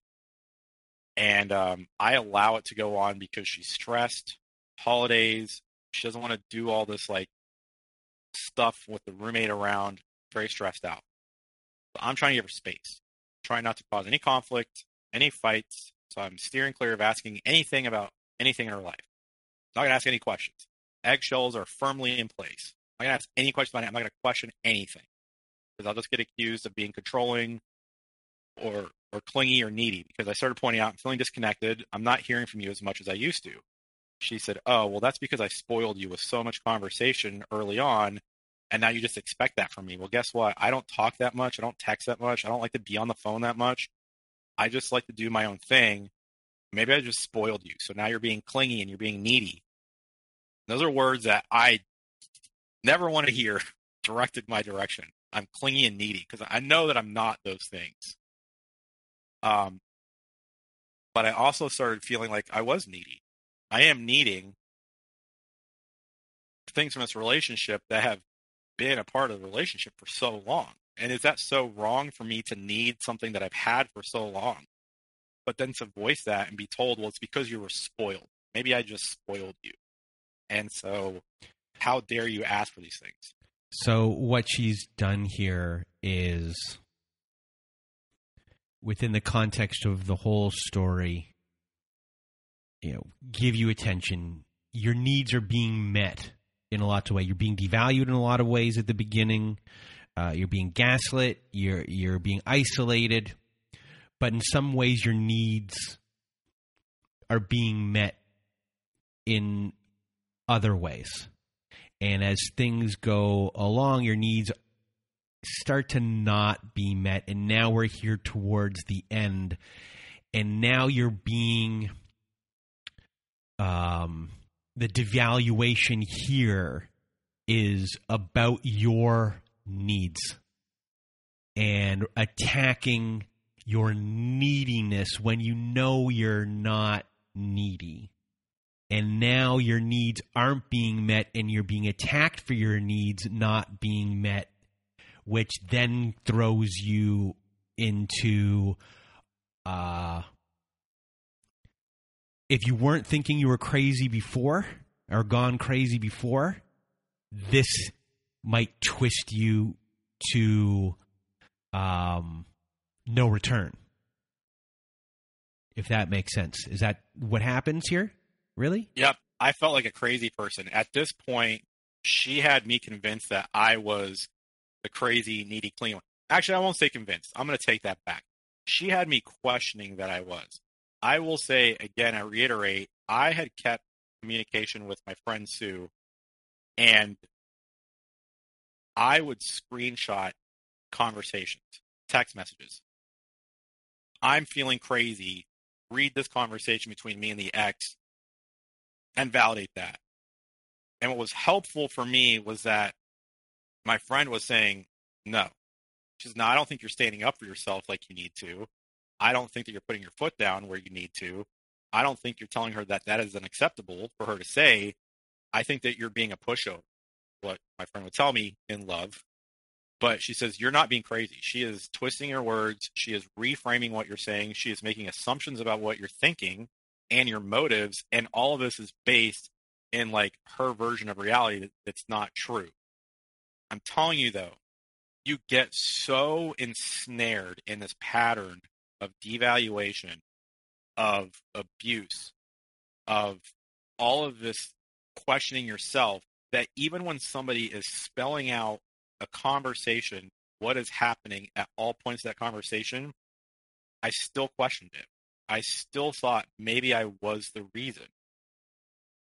And um, I allow it to go on because she's stressed. Holidays. She doesn't want to do all this like stuff with the roommate around, very stressed out. So I'm trying to give her space, trying not to cause any conflict, any fights. So I'm steering clear of asking anything about anything in her life. I'm not going to ask any questions. Eggshells are firmly in place. I'm not going to ask any questions about it. I'm not going to question anything because I'll just get accused of being controlling or or clingy or needy because I started pointing out I'm feeling disconnected. I'm not hearing from you as much as I used to she said, Oh, well, that's because I spoiled you with so much conversation early on. And now you just expect that from me. Well, guess what? I don't talk that much. I don't text that much. I don't like to be on the phone that much. I just like to do my own thing. Maybe I just spoiled you. So now you're being clingy and you're being needy. Those are words that I never want to hear directed my direction. I'm clingy and needy because I know that I'm not those things. Um, but I also started feeling like I was needy. I am needing things from this relationship that have been a part of the relationship for so long. And is that so wrong for me to need something that I've had for so long? But then to voice that and be told, well, it's because you were spoiled. Maybe I just spoiled you. And so, how dare you ask for these things? So, what she's done here is within the context of the whole story, you know give you attention. Your needs are being met in a lot of ways you're being devalued in a lot of ways at the beginning. Uh, you're being gaslit. You're you're being isolated. But in some ways your needs are being met in other ways. And as things go along your needs start to not be met and now we're here towards the end and now you're being um, the devaluation here is about your needs and attacking your neediness when you know you're not needy. And now your needs aren't being met and you're being attacked for your needs not being met, which then throws you into uh, if you weren't thinking you were crazy before or gone crazy before, this might twist you to um, no return. If that makes sense. Is that what happens here? Really? Yep. I felt like a crazy person. At this point, she had me convinced that I was the crazy, needy, clean one. Actually, I won't say convinced. I'm going to take that back. She had me questioning that I was. I will say again, I reiterate, I had kept communication with my friend Sue, and I would screenshot conversations, text messages. I'm feeling crazy. Read this conversation between me and the ex and validate that. And what was helpful for me was that my friend was saying, no. She says, no, I don't think you're standing up for yourself like you need to. I don't think that you're putting your foot down where you need to. I don't think you're telling her that that is unacceptable for her to say. I think that you're being a pushover. What my friend would tell me in love. But she says, You're not being crazy. She is twisting your words. She is reframing what you're saying. She is making assumptions about what you're thinking and your motives. And all of this is based in like her version of reality that's not true. I'm telling you though, you get so ensnared in this pattern of devaluation, of abuse, of all of this questioning yourself that even when somebody is spelling out a conversation, what is happening at all points of that conversation, I still questioned it. I still thought maybe I was the reason.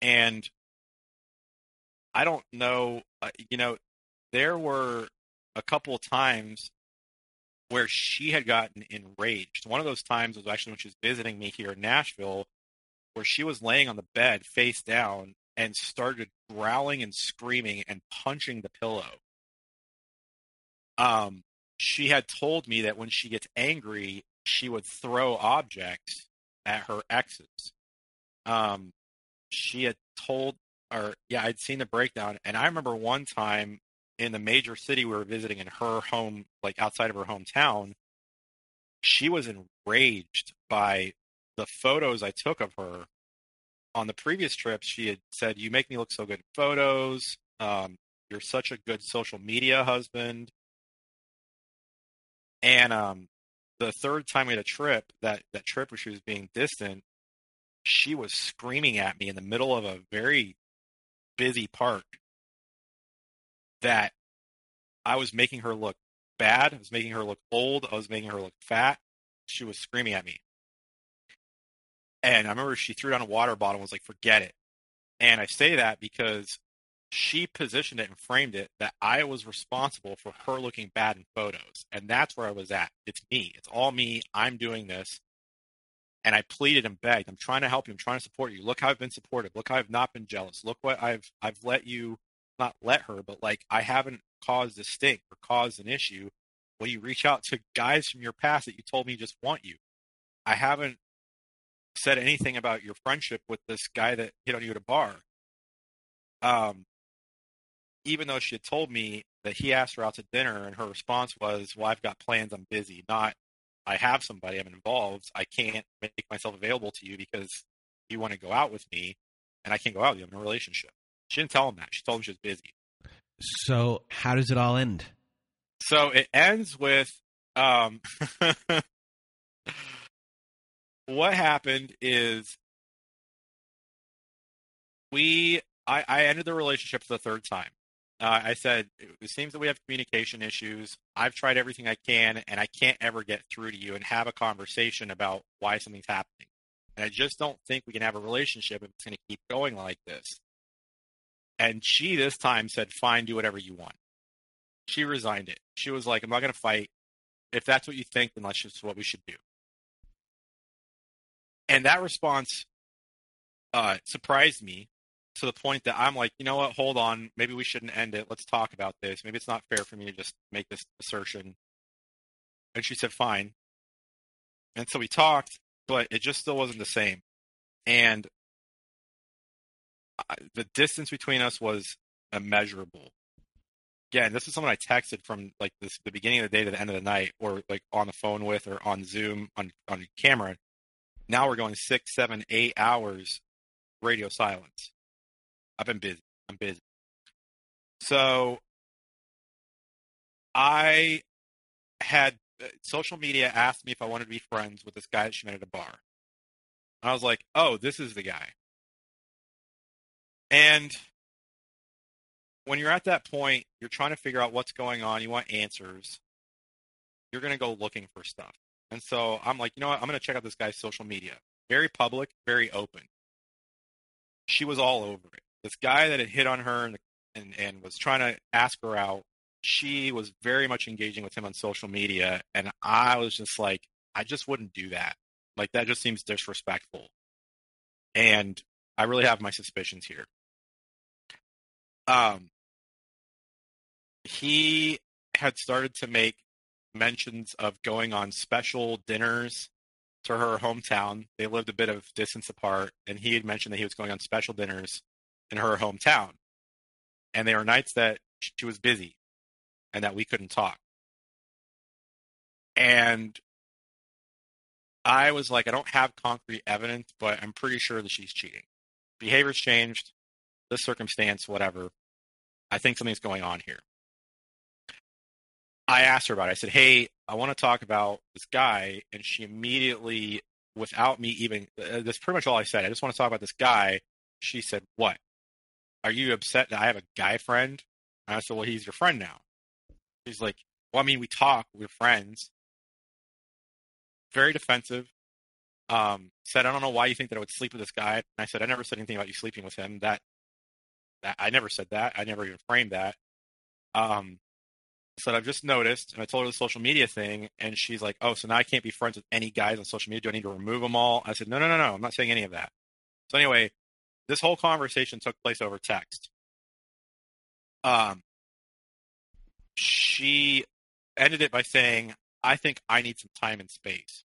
And I don't know, uh, you know, there were a couple of times where she had gotten enraged. One of those times was actually when she was visiting me here in Nashville, where she was laying on the bed face down and started growling and screaming and punching the pillow. Um, she had told me that when she gets angry, she would throw objects at her exes. Um, she had told, or yeah, I'd seen the breakdown, and I remember one time in the major city we were visiting in her home, like outside of her hometown, she was enraged by the photos I took of her. On the previous trip, she had said, "You make me look so good in photos. Um, you're such a good social media husband." And um, the third time we had a trip, that that trip where she was being distant, she was screaming at me in the middle of a very busy park that I was making her look bad. I was making her look old. I was making her look fat. She was screaming at me. And I remember she threw down a water bottle and was like, forget it. And I say that because she positioned it and framed it that I was responsible for her looking bad in photos. And that's where I was at. It's me. It's all me. I'm doing this. And I pleaded and begged. I'm trying to help you. I'm trying to support you. Look how I've been supportive. Look how I've not been jealous. Look what I've I've let you not let her, but like I haven't caused a stink or caused an issue when you reach out to guys from your past that you told me just want you. I haven't said anything about your friendship with this guy that hit on you at a bar. Um, even though she had told me that he asked her out to dinner and her response was, Well, I've got plans, I'm busy. Not I have somebody, I'm involved. I can't make myself available to you because you want to go out with me and I can't go out with you. I'm in a relationship. She didn't tell him that. She told him she was busy. So how does it all end? So it ends with um, what happened is we I, I ended the relationship for the third time. Uh, I said it seems that we have communication issues. I've tried everything I can, and I can't ever get through to you and have a conversation about why something's happening. And I just don't think we can have a relationship if it's going to keep going like this. And she this time said, fine, do whatever you want. She resigned it. She was like, I'm not going to fight. If that's what you think, then that's just what we should do. And that response uh, surprised me to the point that I'm like, you know what, hold on. Maybe we shouldn't end it. Let's talk about this. Maybe it's not fair for me to just make this assertion. And she said, fine. And so we talked, but it just still wasn't the same. And the distance between us was immeasurable. Again, this is someone I texted from like this, the beginning of the day to the end of the night, or like on the phone with, or on Zoom on on camera. Now we're going six, seven, eight hours radio silence. I've been busy. I'm busy. So I had uh, social media asked me if I wanted to be friends with this guy that she met at a bar. I was like, oh, this is the guy. And when you're at that point, you're trying to figure out what's going on, you want answers, you're going to go looking for stuff. And so I'm like, you know what? I'm going to check out this guy's social media. Very public, very open. She was all over it. This guy that had hit on her and, and, and was trying to ask her out, she was very much engaging with him on social media. And I was just like, I just wouldn't do that. Like, that just seems disrespectful. And I really have my suspicions here. Um, he had started to make mentions of going on special dinners to her hometown. They lived a bit of distance apart, and he had mentioned that he was going on special dinners in her hometown. And they were nights that she was busy and that we couldn't talk. And I was like, I don't have concrete evidence, but I'm pretty sure that she's cheating. Behavior's changed, this circumstance, whatever. I think something's going on here. I asked her about it. I said, Hey, I want to talk about this guy. And she immediately, without me even, uh, that's pretty much all I said. I just want to talk about this guy. She said, What? Are you upset that I have a guy friend? And I said, Well, he's your friend now. She's like, Well, I mean, we talk, we're friends. Very defensive. Um, said, I don't know why you think that I would sleep with this guy. And I said, I never said anything about you sleeping with him. That, that I never said that. I never even framed that. Um, said, I've just noticed, and I told her the social media thing, and she's like, oh, so now I can't be friends with any guys on social media. Do I need to remove them all? I said, no, no, no, no. I'm not saying any of that. So anyway, this whole conversation took place over text. Um, she ended it by saying, I think I need some time and space,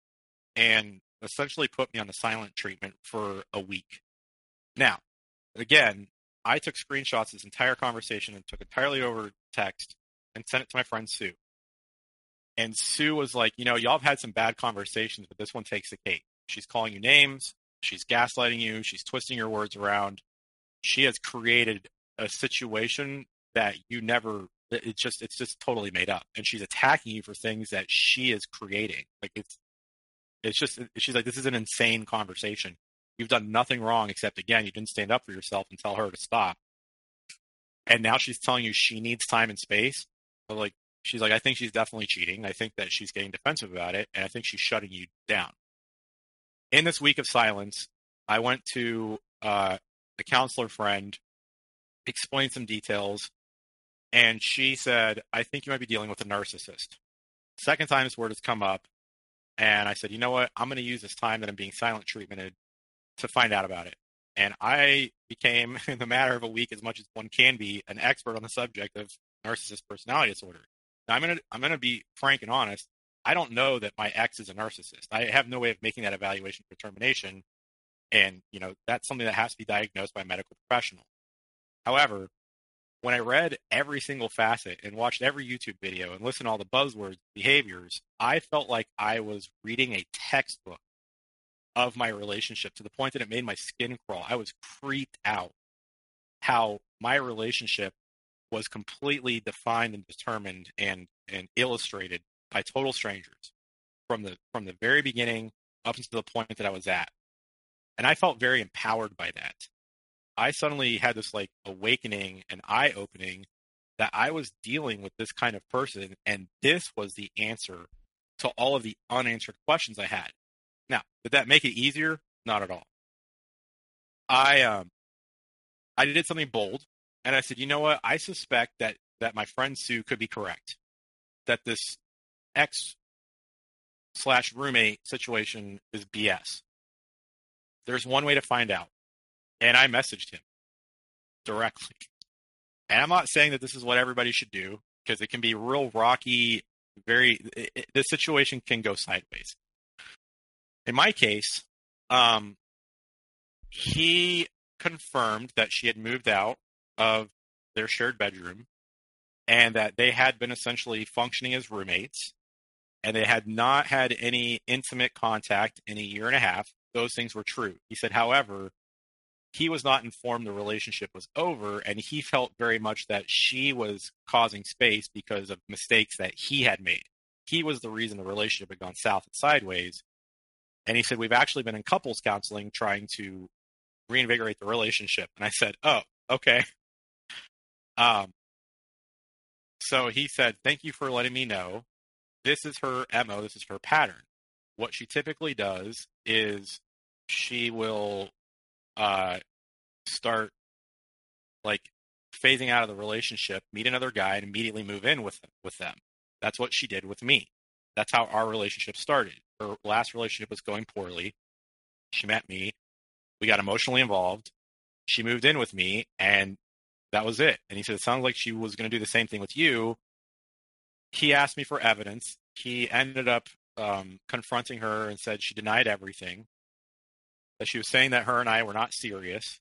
and essentially put me on the silent treatment for a week. Now, again, I took screenshots of this entire conversation and took entirely over text and sent it to my friend Sue. And Sue was like, you know, y'all have had some bad conversations, but this one takes the cake. She's calling you names. She's gaslighting you. She's twisting your words around. She has created a situation that you never it's just it's just totally made up and she's attacking you for things that she is creating like it's it's just she's like this is an insane conversation you've done nothing wrong except again you didn't stand up for yourself and tell her to stop and now she's telling you she needs time and space but like she's like i think she's definitely cheating i think that she's getting defensive about it and i think she's shutting you down in this week of silence i went to uh, a counselor friend explained some details and she said, I think you might be dealing with a narcissist. Second time this word has come up. And I said, you know what? I'm going to use this time that I'm being silent treatmented to find out about it. And I became, in the matter of a week, as much as one can be, an expert on the subject of narcissist personality disorder. Now, I'm to I'm to be frank and honest. I don't know that my ex is a narcissist. I have no way of making that evaluation determination, and you know that's something that has to be diagnosed by a medical professional. However, when I read every single facet and watched every YouTube video and listened to all the buzzwords, behaviors, I felt like I was reading a textbook of my relationship to the point that it made my skin crawl. I was creeped out how my relationship was completely defined and determined and and illustrated by total strangers from the from the very beginning up until the point that I was at. And I felt very empowered by that. I suddenly had this like awakening and eye opening that I was dealing with this kind of person, and this was the answer to all of the unanswered questions I had. Now, did that make it easier? Not at all. I um I did something bold and I said, you know what? I suspect that that my friend Sue could be correct. That this ex slash roommate situation is BS. There's one way to find out and I messaged him directly. And I'm not saying that this is what everybody should do because it can be real rocky. Very, the situation can go sideways. In my case, um, he confirmed that she had moved out of their shared bedroom and that they had been essentially functioning as roommates and they had not had any intimate contact in a year and a half. Those things were true. He said, however, he was not informed the relationship was over and he felt very much that she was causing space because of mistakes that he had made he was the reason the relationship had gone south and sideways and he said we've actually been in couples counseling trying to reinvigorate the relationship and i said oh okay um so he said thank you for letting me know this is her mo this is her pattern what she typically does is she will uh, start like phasing out of the relationship, meet another guy, and immediately move in with with them. That's what she did with me. That's how our relationship started. Her last relationship was going poorly. She met me. We got emotionally involved. She moved in with me, and that was it. And he said, It sounds like she was going to do the same thing with you. He asked me for evidence. He ended up um, confronting her and said she denied everything that she was saying that her and I were not serious.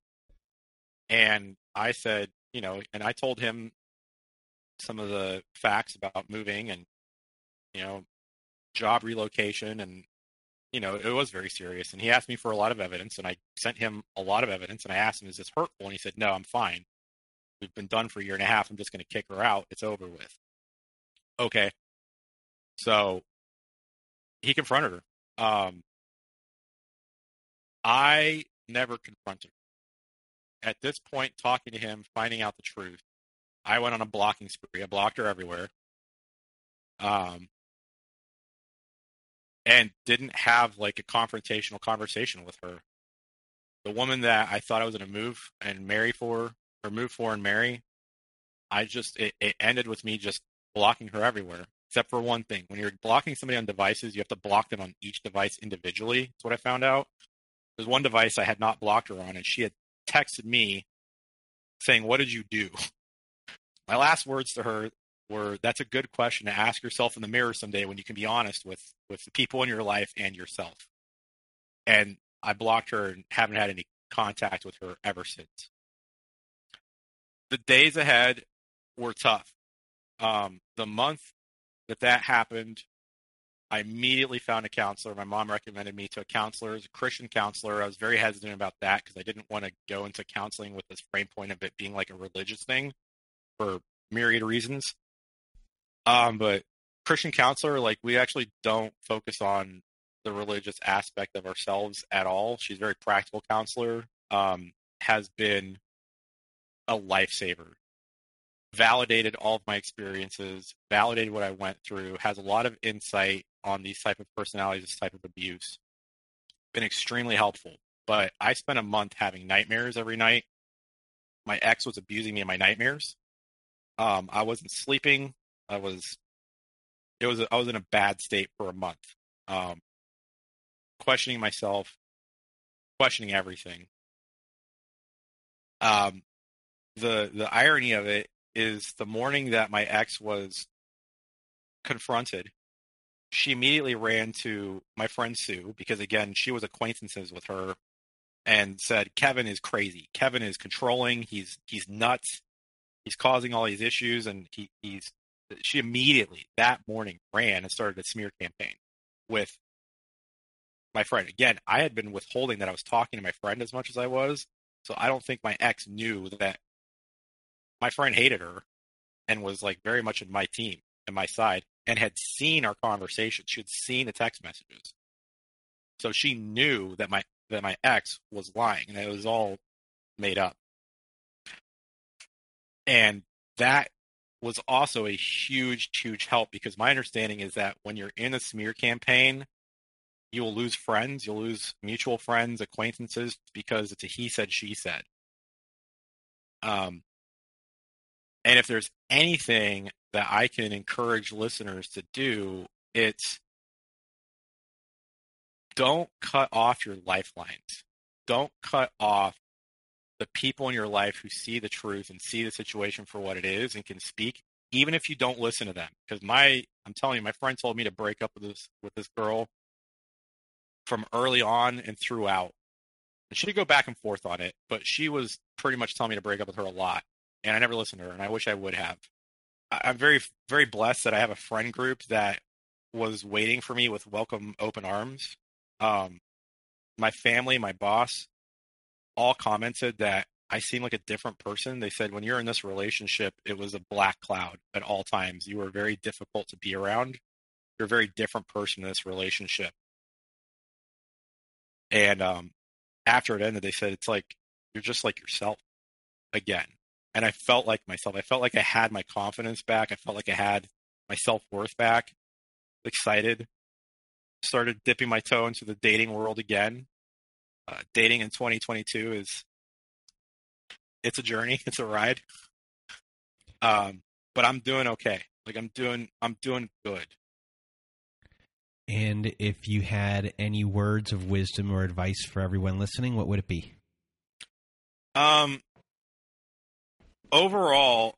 And I said, you know, and I told him some of the facts about moving and, you know, job relocation and, you know, it was very serious. And he asked me for a lot of evidence and I sent him a lot of evidence and I asked him, is this hurtful? And he said, no, I'm fine. We've been done for a year and a half. I'm just going to kick her out. It's over with. Okay. So he confronted her. Um, I never confronted her. At this point, talking to him, finding out the truth, I went on a blocking spree. I blocked her everywhere. Um, and didn't have like a confrontational conversation with her. The woman that I thought I was going to move and marry for, or move for and marry, I just, it, it ended with me just blocking her everywhere, except for one thing. When you're blocking somebody on devices, you have to block them on each device individually. That's what I found out. There's one device I had not blocked her on, and she had texted me saying, What did you do? My last words to her were, That's a good question to ask yourself in the mirror someday when you can be honest with, with the people in your life and yourself. And I blocked her and haven't had any contact with her ever since. The days ahead were tough. Um, the month that that happened, I immediately found a counselor. My mom recommended me to a counselor, as a Christian counselor. I was very hesitant about that because I didn't want to go into counseling with this frame point of it being like a religious thing for myriad reasons. Um, but Christian counselor, like we actually don't focus on the religious aspect of ourselves at all. She's a very practical counselor. Um, has been a lifesaver validated all of my experiences, validated what I went through, has a lot of insight on these type of personalities, this type of abuse. Been extremely helpful. But I spent a month having nightmares every night. My ex was abusing me in my nightmares. Um, I wasn't sleeping. I was, it was, I was in a bad state for a month. Um, questioning myself, questioning everything. Um, the the irony of it is the morning that my ex was confronted, she immediately ran to my friend Sue because again she was acquaintances with her and said Kevin is crazy. Kevin is controlling. He's he's nuts. He's causing all these issues, and he, he's. She immediately that morning ran and started a smear campaign with my friend. Again, I had been withholding that I was talking to my friend as much as I was, so I don't think my ex knew that my friend hated her and was like very much in my team and my side and had seen our conversations. She had seen the text messages. So she knew that my that my ex was lying and it was all made up. And that was also a huge, huge help because my understanding is that when you're in a smear campaign, you will lose friends, you'll lose mutual friends, acquaintances because it's a he said, she said. Um, and if there's anything that I can encourage listeners to do, it's don't cut off your lifelines. Don't cut off the people in your life who see the truth and see the situation for what it is and can speak, even if you don't listen to them. Because my, I'm telling you, my friend told me to break up with this with this girl from early on and throughout. And she'd go back and forth on it, but she was pretty much telling me to break up with her a lot and I never listened to her, and I wish I would have. I'm very, very blessed that I have a friend group that was waiting for me with welcome open arms. Um, my family, my boss, all commented that I seem like a different person. They said when you're in this relationship, it was a black cloud at all times. You were very difficult to be around. You're a very different person in this relationship. And um, after it ended, they said it's like you're just like yourself again and I felt like myself. I felt like I had my confidence back. I felt like I had my self worth back. Excited. Started dipping my toe into the dating world again. Uh, dating in 2022 is it's a journey. It's a ride. Um, but I'm doing okay. Like I'm doing, I'm doing good. And if you had any words of wisdom or advice for everyone listening, what would it be? Um, overall,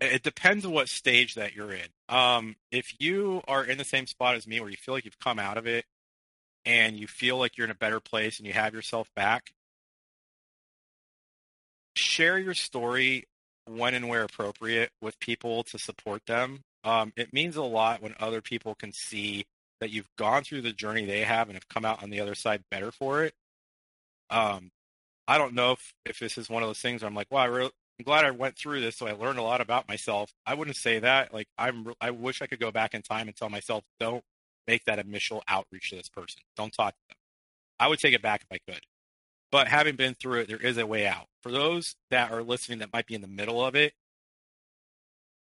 it depends on what stage that you're in. Um, if you are in the same spot as me, where you feel like you've come out of it, and you feel like you're in a better place, and you have yourself back, share your story when and where appropriate with people to support them. Um, it means a lot when other people can see that you've gone through the journey they have and have come out on the other side better for it. Um, I don't know if, if this is one of those things where I'm like, well, I really, I'm glad I went through this, so I learned a lot about myself. I wouldn't say that. Like, I'm, I wish I could go back in time and tell myself, don't make that initial outreach to this person. Don't talk to them. I would take it back if I could. But having been through it, there is a way out. For those that are listening that might be in the middle of it,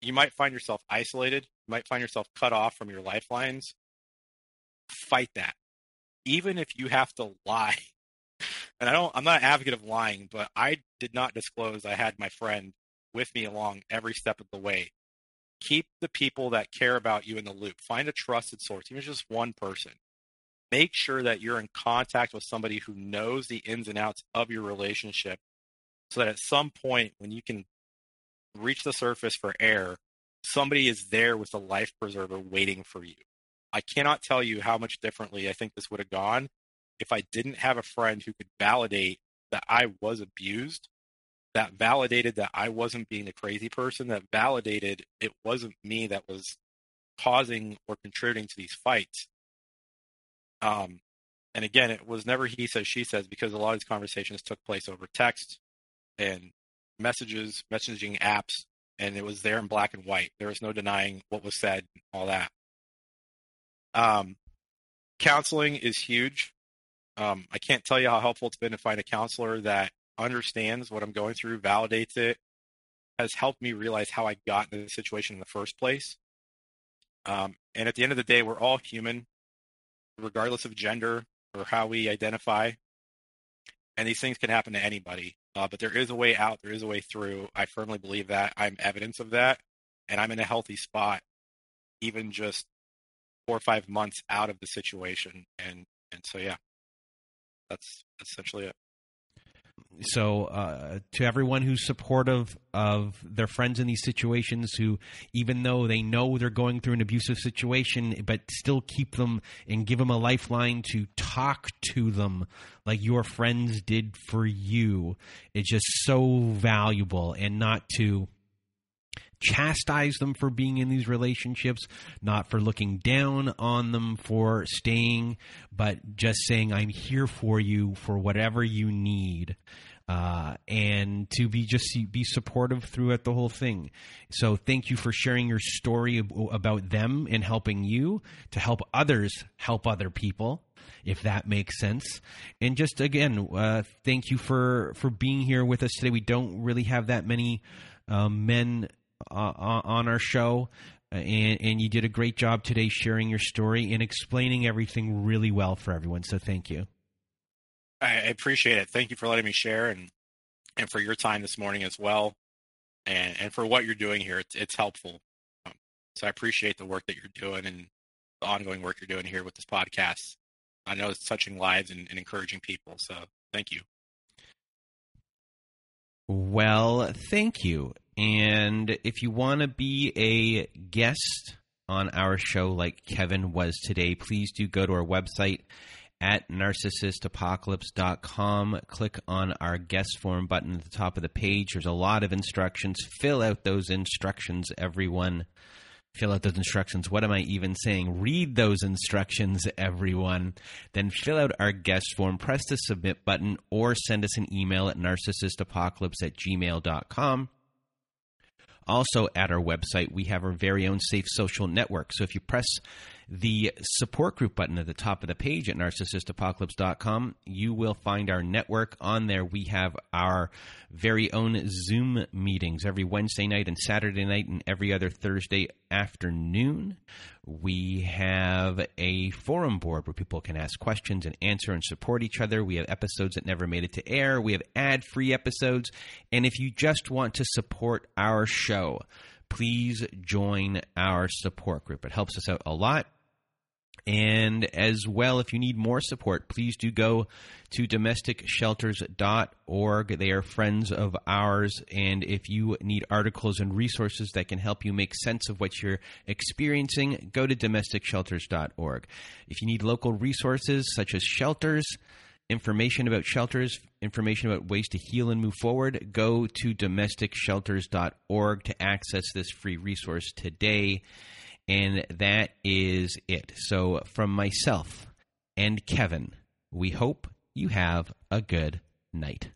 you might find yourself isolated. You might find yourself cut off from your lifelines. Fight that. Even if you have to lie. And I don't I'm not an advocate of lying, but I did not disclose I had my friend with me along every step of the way. Keep the people that care about you in the loop. Find a trusted source, even just one person make sure that you're in contact with somebody who knows the ins and outs of your relationship so that at some point when you can reach the surface for air somebody is there with a life preserver waiting for you i cannot tell you how much differently i think this would have gone if i didn't have a friend who could validate that i was abused that validated that i wasn't being a crazy person that validated it wasn't me that was causing or contributing to these fights um, and again, it was never he says, she says, because a lot of these conversations took place over text and messages, messaging apps, and it was there in black and white. There was no denying what was said, all that. Um, counseling is huge. Um, I can't tell you how helpful it's been to find a counselor that understands what I'm going through, validates it, has helped me realize how I got into the situation in the first place. Um, and at the end of the day, we're all human regardless of gender or how we identify. And these things can happen to anybody. Uh, but there is a way out. There is a way through. I firmly believe that. I'm evidence of that. And I'm in a healthy spot, even just four or five months out of the situation. And, and so, yeah, that's essentially it so uh, to everyone who's supportive of their friends in these situations who even though they know they're going through an abusive situation but still keep them and give them a lifeline to talk to them like your friends did for you it's just so valuable. And not to chastise them for being in these relationships, not for looking down on them for staying, but just saying, I'm here for you for whatever you need. Uh, and to be just be supportive throughout the whole thing. So thank you for sharing your story about them and helping you to help others help other people, if that makes sense. And just again, uh, thank you for for being here with us today. We don't really have that many um, men uh, on our show. Uh, and, and you did a great job today sharing your story and explaining everything really well for everyone. So thank you. I appreciate it. Thank you for letting me share and and for your time this morning as well, and and for what you're doing here. It's it's helpful. Um, so I appreciate the work that you're doing and the ongoing work you're doing here with this podcast. I know it's touching lives and, and encouraging people. So thank you. Well, thank you. And if you want to be a guest on our show like Kevin was today, please do go to our website at narcissistapocalypse.com. Click on our guest form button at the top of the page. There's a lot of instructions. Fill out those instructions, everyone fill out those instructions. What am I even saying? Read those instructions, everyone. Then fill out our guest form, press the submit button, or send us an email at narcissistapocalypse at gmail.com. Also, at our website, we have our very own safe social network. So if you press the support group button at the top of the page at narcissistapocalypse.com. You will find our network on there. We have our very own Zoom meetings every Wednesday night and Saturday night and every other Thursday afternoon. We have a forum board where people can ask questions and answer and support each other. We have episodes that never made it to air. We have ad free episodes. And if you just want to support our show, please join our support group. It helps us out a lot. And as well, if you need more support, please do go to domesticshelters.org. They are friends of ours. And if you need articles and resources that can help you make sense of what you're experiencing, go to domesticshelters.org. If you need local resources such as shelters, information about shelters, information about ways to heal and move forward, go to domesticshelters.org to access this free resource today. And that is it. So, from myself and Kevin, we hope you have a good night.